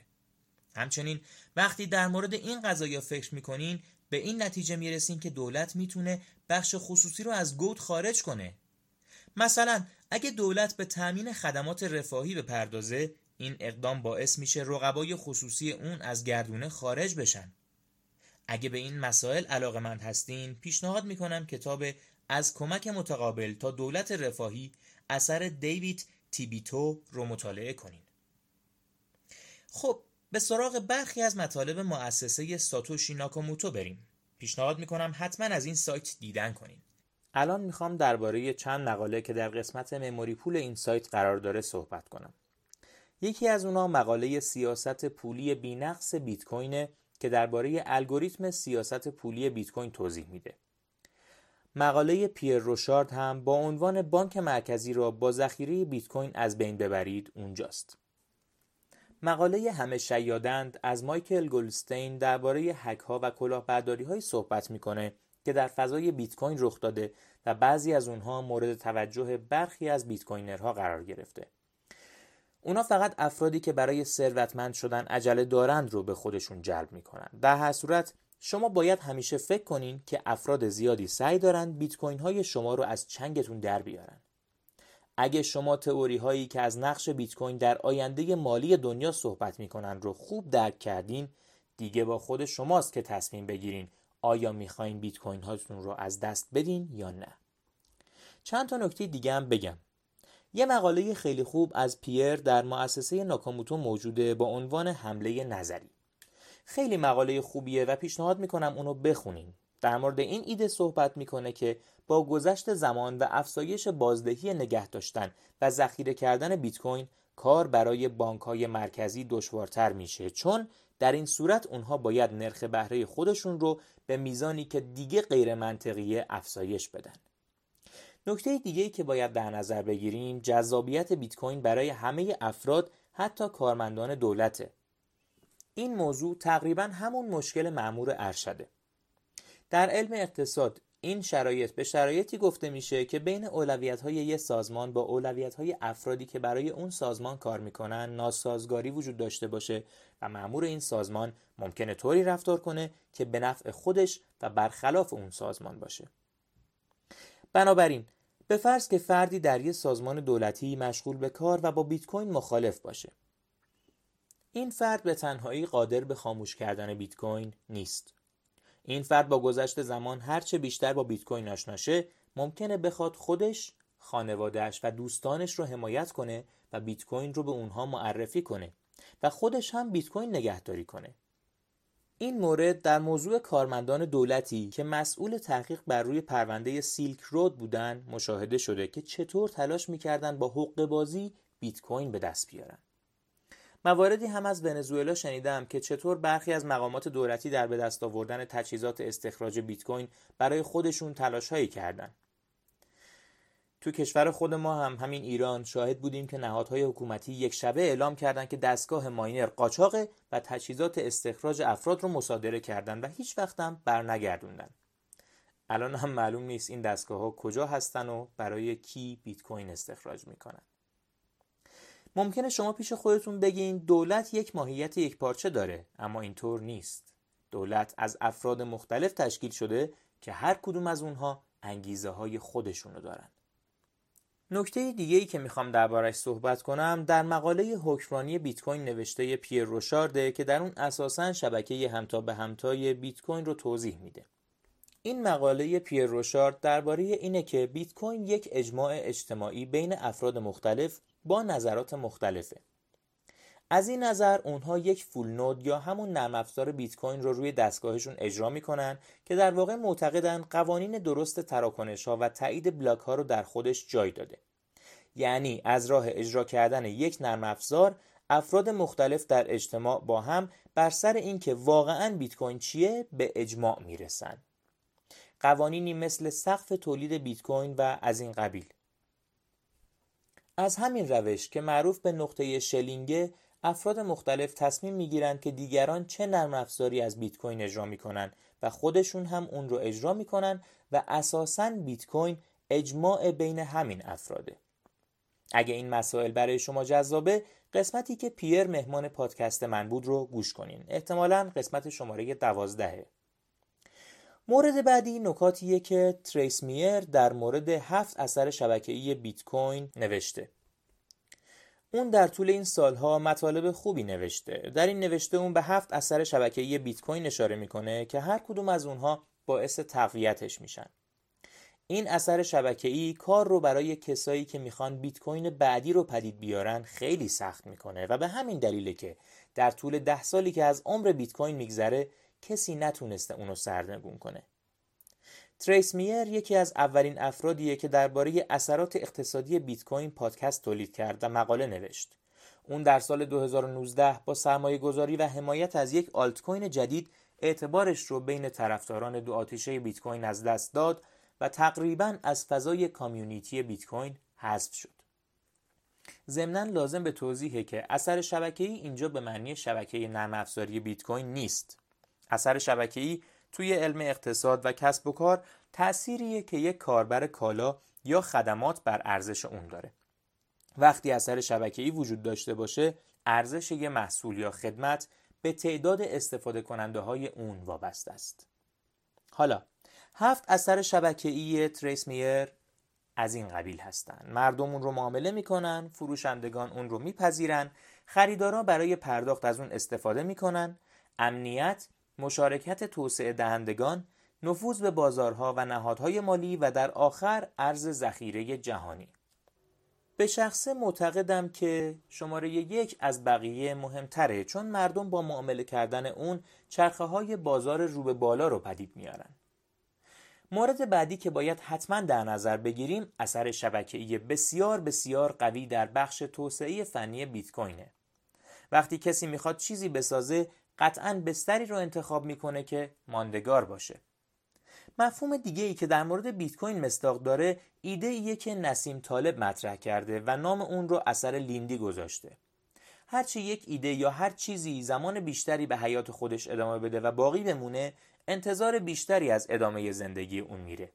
همچنین وقتی در مورد این قضايا فکر می‌کنین به این نتیجه می‌رسین که دولت می‌تونه بخش خصوصی رو از گود خارج کنه مثلا اگه دولت به تأمین خدمات رفاهی بپردازه این اقدام باعث میشه رقبای خصوصی اون از گردونه خارج بشن. اگه به این مسائل علاقه مند هستین پیشنهاد می‌کنم کتاب از کمک متقابل تا دولت رفاهی اثر دیوید تیبیتو رو مطالعه کنین. خب به سراغ برخی از مطالب مؤسسه ساتوشی ناکاموتو بریم. پیشنهاد می‌کنم حتما از این سایت دیدن کنین. الان می‌خوام درباره چند مقاله که در قسمت مموری پول این سایت قرار داره صحبت کنم. یکی از اونها مقاله سیاست پولی بینقص بیت کوین که درباره الگوریتم سیاست پولی بیت کوین توضیح میده. مقاله پیر روشارد هم با عنوان بانک مرکزی را با ذخیره بیت کوین از بین ببرید اونجاست. مقاله همه شیادند از مایکل گلستین درباره هک ها و کلاهبرداری های صحبت می‌کنه که در فضای بیت کوین رخ داده و بعضی از اونها مورد توجه برخی از بیت کوینرها قرار گرفته. اونا فقط افرادی که برای ثروتمند شدن عجله دارند رو به خودشون جلب می‌کنن. در هر صورت شما باید همیشه فکر کنین که افراد زیادی سعی دارند بیت کوین های شما رو از چنگتون در بیارن. اگه شما تئوری هایی که از نقش بیت کوین در آینده مالی دنیا صحبت می‌کنن رو خوب درک کردین دیگه با خود شماست که تصمیم بگیرین آیا می‌خواین بیت کوین هاتون رو از دست بدین یا نه؟ چند تا نکته دیگه هم بگم. یه مقاله خیلی خوب از پیر در مؤسسه ناکاموتو موجوده با عنوان حمله نظری. خیلی مقاله خوبیه و پیشنهاد می‌کنم اونو بخونین. در مورد این ایده صحبت می‌کنه که با گذشت زمان و افزایش بازدهی نگه داشتن و ذخیره کردن بیت کوین کار برای بانک های مرکزی دشوارتر میشه. چون در این صورت اونها باید نرخ بهره خودشون رو به میزانی که دیگه غیر منطقیه افزایش بدن. نکته دیگه که باید در نظر بگیریم جذابیت بیت کوین برای همه افراد حتی کارمندان دولته. این موضوع تقریبا همون مشکل معمور ارشده. در علم اقتصاد این شرایط به شرایطی گفته میشه که بین اولویت های یک سازمان با اولویت های افرادی که برای اون سازمان کار می‌کنن ناسازگاری وجود داشته باشه و معمور این سازمان ممکنه طوری رفتار کنه که به نفع خودش و برخلاف اون سازمان باشه. بنابراین به فرض که فردی در یک سازمان دولتی مشغول به کار و با بیت کوین مخالف باشه این فرد به تنهایی قادر به خاموش کردن بیت کوین نیست. این فرد با گذشت زمان هرچه بیشتر با بیت کوین آشنا ممکنه بخواد خودش خانوادهش و دوستانش رو حمایت کنه و بیت کوین رو به اونها معرفی کنه و خودش هم بیت کوین نگهداری کنه این مورد در موضوع کارمندان دولتی که مسئول تحقیق بر روی پرونده سیلک رود بودن مشاهده شده که چطور تلاش می‌کردن با حق بازی بیت کوین به دست بیارن. مواردی هم از ونزوئلا شنیدم که چطور برخی از مقامات دولتی در به دست آوردن تجهیزات استخراج بیت کوین برای خودشون تلاشهایی کردن. تو کشور خود ما هم همین ایران شاهد بودیم که نهادهای حکومتی یک شبه اعلام کردند که دستگاه ماینر قاچاقه و تجهیزات استخراج افراد رو مصادره کردن و هیچ وقت هم برنگردوندن. الان هم معلوم نیست این دستگاه ها کجا هستن و برای کی بیت کوین استخراج می‌کنن. ممکنه شما پیش خودتون بگین دولت یک ماهیت یک پارچه داره اما اینطور نیست. دولت از افراد مختلف تشکیل شده که هر کدوم از اونها انگیزه های خودشونو دارن. نکته دیگه ای که می‌خوام دربارش صحبت کنم در مقاله حکمرانی بیت کوین نوشته پیر روشارده که در اون اساسا شبکه همتا به همتای بیت کوین رو توضیح میده. این مقاله پیر روشارد درباره اینه که بیت کوین یک اجماع اجتماعی بین افراد مختلف با نظرات مختلفه. از این نظر اونها یک فول نود یا همون نرم افزار بیت کوین رو روی دستگاهشون اجرا می‌کنن که در واقع معتقدن قوانین درست تراکنش ها و تایید بلاک ها رو در خودش جای داده. یعنی از راه اجرا کردن یک نرم افزار افراد مختلف در اجتماع با هم بر سر اینکه واقعا بیت کوین چیه به اجماع می‌رسن. قوانینی مثل سقف تولید بیت کوین و از این قبیل. از همین روش که معروف به نقطه شلینگه افراد مختلف تصمیم می‌گیرند که دیگران چه نرم افزاری از بیت کوین اجرا می‌کنن و خودشون هم اون رو اجرا می‌کنن و اساساً بیت کوین اجماع بین همین افراده. اگه این مسائل برای شما جذابه قسمتی که پیر مهمان پادکست من بود رو گوش کنین. احتمالا قسمت شماره دوازدهه مورد بعدی نکاتیه که تریس میر در مورد هفت اثر شبکه‌ای بیت کوین نوشته. اون در طول این سالها مطالب خوبی نوشته. در این نوشته اون به هفت اثر شبکه‌ای بیت کوین اشاره می‌کنه که هر کدوم از اونها باعث تقویتش میشن. این اثر شبکه‌ای کار رو برای کسایی که می‌خوان بیت کوین بعدی رو پدید بیارن خیلی سخت می‌کنه و به همین دلیله که در طول ده سالی که از عمر بیت کوین میگذره کسی نتونسته اونو سرنگون کنه تریس میر یکی از اولین افرادیه که درباره اثرات اقتصادی بیت کوین پادکست تولید کرد و مقاله نوشت. اون در سال 2019 با سرمایه گذاری و حمایت از یک آلت کوین جدید اعتبارش رو بین طرفداران دو آتیشه بیت کوین از دست داد و تقریبا از فضای کامیونیتی بیت کوین حذف شد. ضمنا لازم به توضیحه که اثر شبکه‌ای اینجا به معنی شبکه نرم افزاری بیت کوین نیست. اثر شبکه‌ای توی علم اقتصاد و کسب و کار تأثیریه که یک کاربر کالا یا خدمات بر ارزش اون داره. وقتی اثر شبکه‌ای وجود داشته باشه ارزش یه محصول یا خدمت به تعداد استفاده کننده های اون وابسته است. حالا هفت اثر شبکه‌ای تریس میر از این قبیل هستند مردم اون رو معامله می‌کنن فروشندگان اون رو میپذیرن خریداران برای پرداخت از اون استفاده می‌کنن امنیت مشارکت توسعه دهندگان، نفوذ به بازارها و نهادهای مالی و در آخر ارز ذخیره جهانی. به شخصه معتقدم که شماره یک از بقیه مهمتره چون مردم با معامله کردن اون چرخه های بازار رو به بالا رو پدید میارن. مورد بعدی که باید حتما در نظر بگیریم اثر شبکه‌ای بسیار بسیار قوی در بخش توسعه فنی بیت کوینه. وقتی کسی می‌خواد چیزی بسازه قطعا بستری رو انتخاب می‌کنه که ماندگار باشه. مفهوم دیگه ای که در مورد بیت کوین مستاق داره ایده ایه که نسیم طالب مطرح کرده و نام اون رو اثر لیندی گذاشته. هرچی یک ایده یا هر چیزی زمان بیشتری به حیات خودش ادامه بده و باقی بمونه انتظار بیشتری از ادامه زندگی اون میره.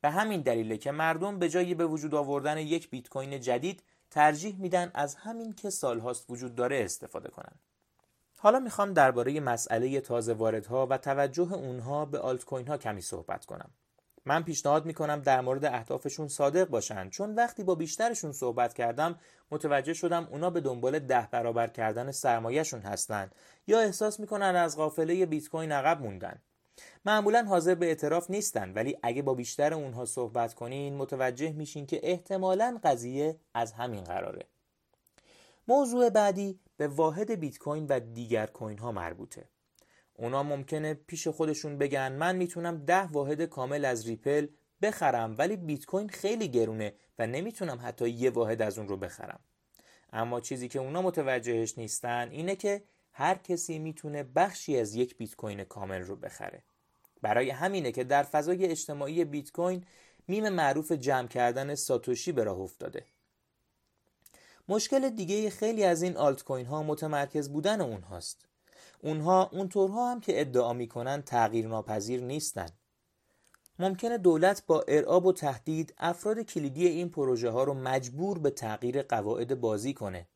به همین دلیله که مردم به جای به وجود آوردن یک بیت کوین جدید ترجیح میدن از همین که سالهاست وجود داره استفاده کنن. حالا می‌خوام درباره مسئله تازه واردها و توجه اونها به آلت کوین ها کمی صحبت کنم. من پیشنهاد می‌کنم در مورد اهدافشون صادق باشن چون وقتی با بیشترشون صحبت کردم متوجه شدم اونا به دنبال ده برابر کردن سرمایهشون هستن یا احساس می‌کنن از قافله بیت کوین عقب موندن. معمولا حاضر به اعتراف نیستن ولی اگه با بیشتر اونها صحبت کنین متوجه میشین که احتمالا قضیه از همین قراره. موضوع بعدی به واحد بیت کوین و دیگر کوین ها مربوطه. اونا ممکنه پیش خودشون بگن من می‌تونم ده واحد کامل از ریپل بخرم ولی بیت کوین خیلی گرونه و نمی‌تونم حتی یه واحد از اون رو بخرم. اما چیزی که اونا متوجهش نیستن اینه که هر کسی می‌تونه بخشی از یک بیت کوین کامل رو بخره. برای همینه که در فضای اجتماعی بیت کوین میم معروف جمع کردن ساتوشی به راه افتاده. مشکل دیگه خیلی از این آلت کوین ها متمرکز بودن اونهاست. اونها اونطورها هم که ادعا می‌کنن تغییر ناپذیر نیستن. ممکنه دولت با ارعاب و تهدید افراد کلیدی این پروژه ها رو مجبور به تغییر قواعد بازی کنه.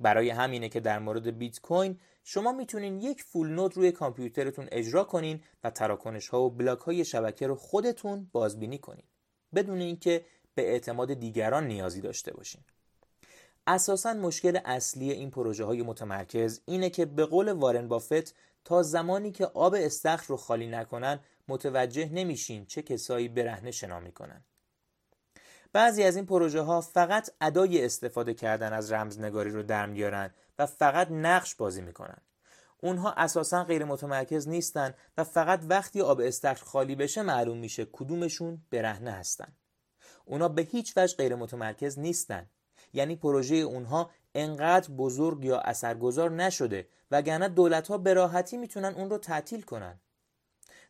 برای همینه که در مورد بیت کوین شما می‌تونین یک فول نود روی کامپیوترتون اجرا کنین و تراکنش ها و بلاک های شبکه رو خودتون بازبینی کنین. بدون اینکه به اعتماد دیگران نیازی داشته باشین. اساسا مشکل اصلی این پروژه های متمرکز اینه که به قول وارن بافت تا زمانی که آب استخر رو خالی نکنن متوجه نمیشین چه کسایی برهنه شنا می‌کنن. بعضی از این پروژه ها فقط ادای استفاده کردن از رمزنگاری رو در میارن و فقط نقش بازی می‌کنن. اونها اساسا غیر متمرکز نیستن و فقط وقتی آب استخر خالی بشه معلوم میشه کدومشون برهنه هستن. اونا به هیچ وجه غیر متمرکز نیستن. یعنی پروژه اونها انقدر بزرگ یا اثرگذار نشده وگرنه دولت ها به راحتی می‌تونن اون رو تعطیل کنن.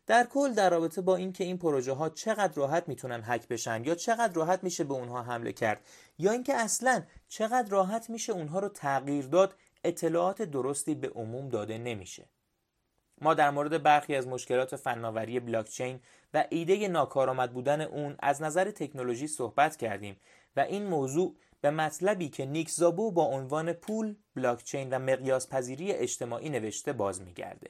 در کل در رابطه با اینکه این پروژه ها چقدر راحت می‌تونن هک بشن یا چقدر راحت میشه به اونها حمله کرد یا اینکه اصلا چقدر راحت میشه اونها رو تغییر داد اطلاعات درستی به عموم داده نمیشه. ما در مورد برخی از مشکلات فناوری بلاکچین و ایده ناکارآمد بودن اون از نظر تکنولوژی صحبت کردیم و این موضوع به مطلبی که نیک زابو با عنوان پول، بلاکچین و مقیاس پذیری اجتماعی نوشته باز میگرده.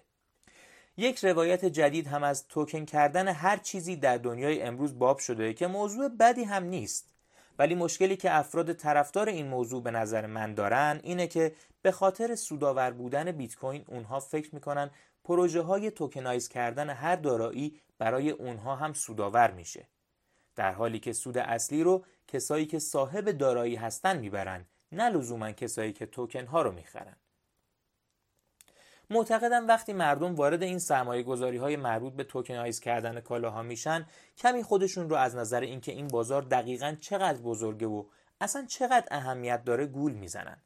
یک روایت جدید هم از توکن کردن هر چیزی در دنیای امروز باب شده که موضوع بدی هم نیست ولی مشکلی که افراد طرفدار این موضوع به نظر من دارن اینه که به خاطر سودآور بودن بیت کوین اونها فکر می‌کنن پروژه های tokenize کردن هر دارایی برای اونها هم سودآور میشه در حالی که سود اصلی رو کسایی که صاحب دارایی هستن می‌برن نه لزوما کسایی که توکن ها رو می‌خرن. معتقدم وقتی مردم وارد این سرمایه گذاری های مربوط به tokenize کردن کالاها میشن کمی خودشون رو از نظر اینکه این بازار دقیقا چقدر بزرگه و اصلا چقدر اهمیت داره گول می‌زنن.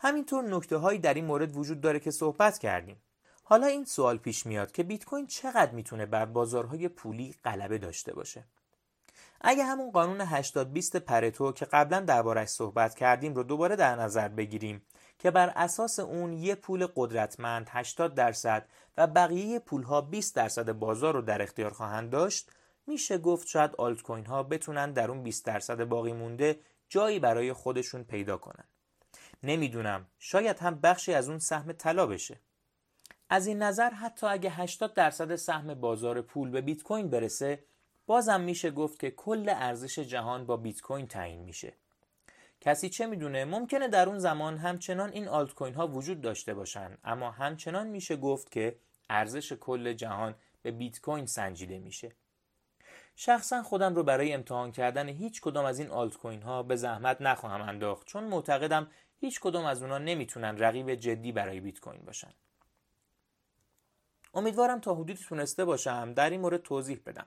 همینطور نکته هایی در این مورد وجود داره که صحبت کردیم. حالا این سوال پیش میاد که بیت کوین چقدر می‌تونه بر بازارهای پولی غلبه داشته باشه؟ اگه همون قانون 80 20 پرتو که قبلا دربارش صحبت کردیم رو دوباره در نظر بگیریم که بر اساس اون یه پول قدرتمند 80 درصد و بقیه پولها 20 درصد بازار رو در اختیار خواهند داشت میشه گفت شاید آلت کوین ها بتونن در اون 20 درصد باقی مونده جایی برای خودشون پیدا کنن. نمی‌دونم شاید هم بخشی از اون سهم طلا بشه. از این نظر حتی اگه 80 درصد سهم بازار پول به بیت کوین برسه بازم میشه گفت که کل ارزش جهان با بیت کوین تعیین میشه. کسی چه می‌دونه؟ ممکنه در اون زمان همچنان این آلت کوین ها وجود داشته باشن اما همچنان میشه گفت که ارزش کل جهان به بیت کوین سنجیده میشه. شخصا خودم رو برای امتحان کردن هیچ کدام از این آلت کوین ها به زحمت نخواهم انداخت چون معتقدم هیچ کدام از اونا نمی‌تونن رقیب جدی برای بیت کوین باشن. امیدوارم تا حدودی تونسته باشم در این مورد توضیح بدم.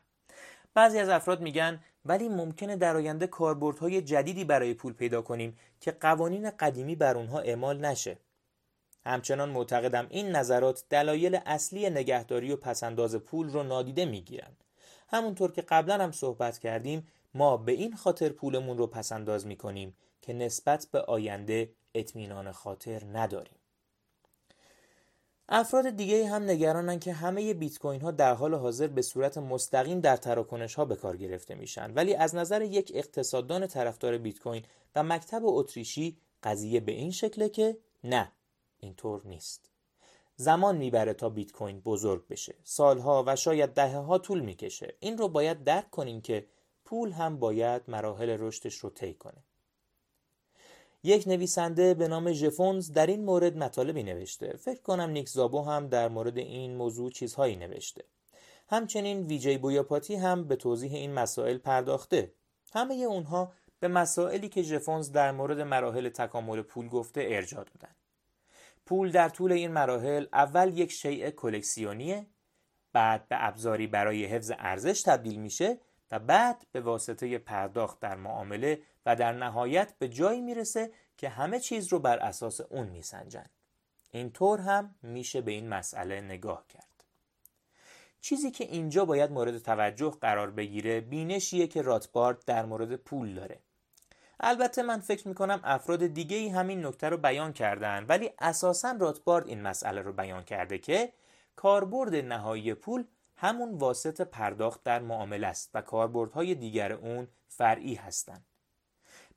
بعضی از افراد میگن ولی ممکنه در آینده کاربردهای جدیدی برای پول پیدا کنیم که قوانین قدیمی بر اونها اعمال نشه. همچنان معتقدم این نظرات دلایل اصلی نگهداری و پسنداز پول رو نادیده می‌گیرند. همونطور که قبلا هم صحبت کردیم ما به این خاطر پولمون رو پسنداز می‌کنیم که نسبت به آینده اطمینان خاطر نداریم. افراد دیگه هم نگرانن که همه بیت کوین ها در حال حاضر به صورت مستقیم در تراکنش ها به کار گرفته میشن. ولی از نظر یک اقتصاددان طرفدار بیت کوین و مکتب اتریشی قضیه به این شکله که نه اینطور نیست. زمان می‌بره تا بیت کوین بزرگ بشه. سالها و شاید دهه ها طول می‌کشه. این رو باید درک کنیم که پول هم باید مراحل رشدش رو طی کنه. یک نویسنده به نام ژفونز در این مورد مطالبی نوشته. فکر کنم نیک زابو هم در مورد این موضوع چیزهایی نوشته. همچنین ویجی بویاپاتی هم به توضیح این مسائل پرداخته. همه اونها به مسائلی که ژفونز در مورد مراحل تکامل پول گفته ارجاع دادن. پول در طول این مراحل اول یک شیء کلکسیونیه بعد به ابزاری برای حفظ ارزش تبدیل میشه و بعد به واسطه پرداخت در معامله و در نهایت به جایی می‌رسه که همه چیز رو بر اساس اون میسنجن اینطور هم میشه به این مسئله نگاه کرد. چیزی که اینجا باید مورد توجه قرار بگیره بینشیه که راتبارد در مورد پول داره. البته من فکر می‌کنم افراد دیگه ای همین نکته رو بیان کردن ولی اساسا راتبارد این مسئله رو بیان کرده که کاربرد نهایی پول همون واسط پرداخت در معامله است و کاربردهای دیگر اون فرعی هستند.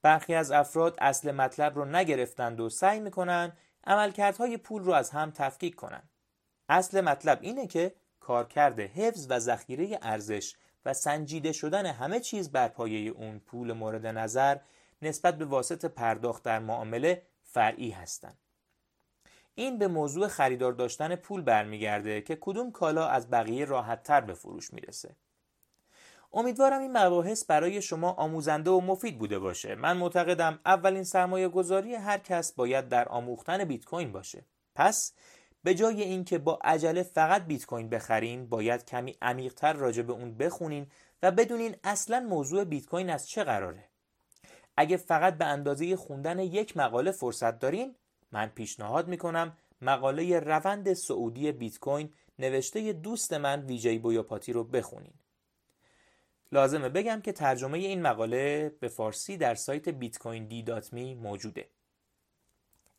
برخی از افراد اصل مطلب رو نگرفتند و سعی می‌کنن عملکردهای پول رو از هم تفکیک کنن. اصل مطلب اینه که کارکرد حفظ و ذخیره ارزش و سنجیده شدن همه چیز بر پایه اون پول مورد نظر نسبت به واسط پرداخت در معامله فرعی هستند. این به موضوع خریدار داشتن پول برمیگرده که کدوم کالا از بقیه راحت تر به فروش می‌رسه. امیدوارم این مباحث برای شما آموزنده و مفید بوده باشه. من معتقدم اولین سرمایه گذاری هر کس باید در آموختن بیت کوین باشه. پس به جای اینکه با عجله فقط بیت کوین بخرین باید کمی عمیقتر راجع به اون بخونین و بدونین اصلا موضوع بیت کوین از چه قراره اگه فقط به اندازه خوندن یک مقاله فرصت دارین من پیشنهاد می‌کنم مقاله روند سعودی بیت کوین نوشته دوست من ویجی بویاپاتی رو بخونین لازمه. بگم که ترجمه این مقاله به فارسی در سایت می موجوده.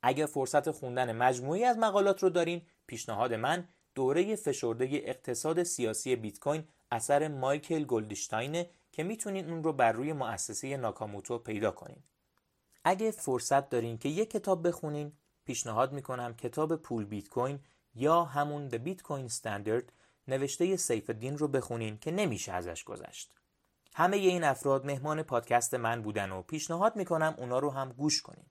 اگر فرصت خوندن مجموعی از مقالات رو دارین پیشنهاد من دوره فشرده اقتصاد سیاسی بیت کوین اثر مایکل گلدشتاینه که می‌تونین اون رو بر روی مؤسسه ناکاموتو پیدا کنین. اگه فرصت دارین که یک کتاب بخونین پیشنهاد می‌کنم کتاب پول بیت کوین یا همون The Bitcoin Standard نوشته سیف الدین رو بخونین که نمیشه ازش گذشت. همه این افراد مهمان پادکست من بودن و پیشنهاد می‌کنم اونا رو هم گوش کنین.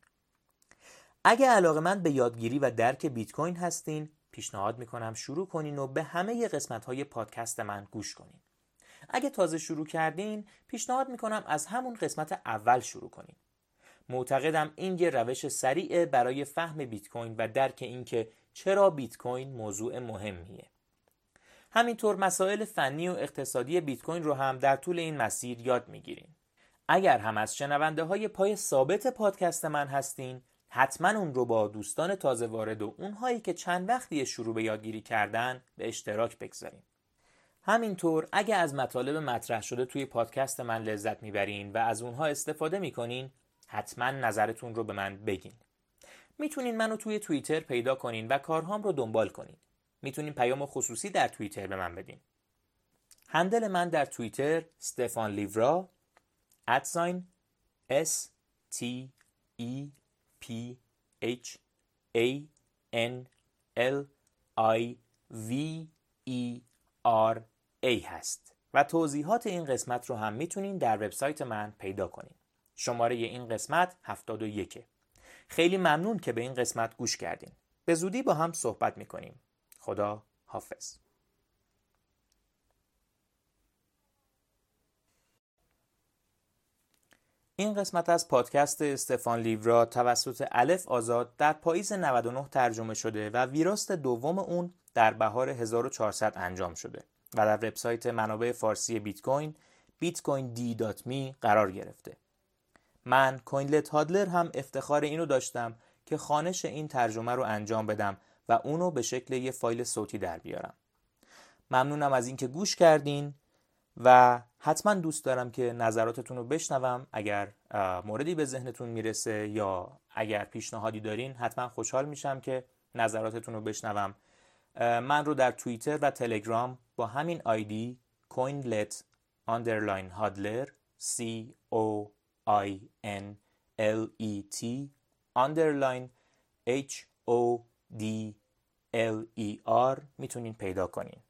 اگه علاقه من به یادگیری و درک بیت کوین هستین پیشنهاد می‌کنم شروع کنین و به همه قسمت های پادکست من گوش کنین. اگه تازه شروع کردین پیشنهاد می‌کنم از همون قسمت اول شروع کنین. معتقدم این یه روش سریعه برای فهم بیت کوین و درک اینکه چرا بیت کوین موضوع مهمیه. همینطور مسائل فنی و اقتصادی بیت کوین رو هم در طول این مسیر یاد می‌گیریم. اگر هم از شنونده های پای ثابت پادکست من هستین حتما اون رو با دوستان تازه وارد و اونهایی که چند وقتی شروع به یادگیری کردن به اشتراک بگذاریم. همینطور اگه از مطالب مطرح شده توی پادکست من لذت می‌برین و از اونها استفاده می‌کنین حتما نظرتون رو به من بگین. می‌تونین منو توی توییتر پیدا کنین و کارهام رو دنبال کنین. می‌تونین پیام خصوصی در توییتر به من بدین. هندل من در توییتر استفان لیورا ادساین S T E P H A N L I V E R A هست و توضیحات این قسمت رو هم می‌تونین در وبسایت من پیدا کنین. شماره این قسمت 71 خیلی ممنون که به این قسمت گوش کردین. به زودی با هم صحبت می‌کنیم. خدا حافظ این قسمت از پادکست استفان لیورا توسط الف آزاد در پاییز 99 ترجمه شده و ویراست دوم اون در بهار 1400 انجام شده و در وبسایت منابع فارسی بیت کوین bitcoin.d.me قرار گرفته. من کوینلت هادلر هم افتخار اینو داشتم که خانش این ترجمه رو انجام بدم و اونو به شکل یه فایل صوتی در بیارم. ممنونم از اینکه گوش کردین و حتما دوست دارم که نظراتتون رو بشنوم اگر موردی به ذهنتون می‌رسه یا اگر پیشنهادی دارین حتما خوشحال میشم که نظراتتون رو بشنوم من رو در توییتر و تلگرام با همین آیدی کوینلت underline هادلر C O I N L E T underline H O D L E R می‌تونین پیدا کنین.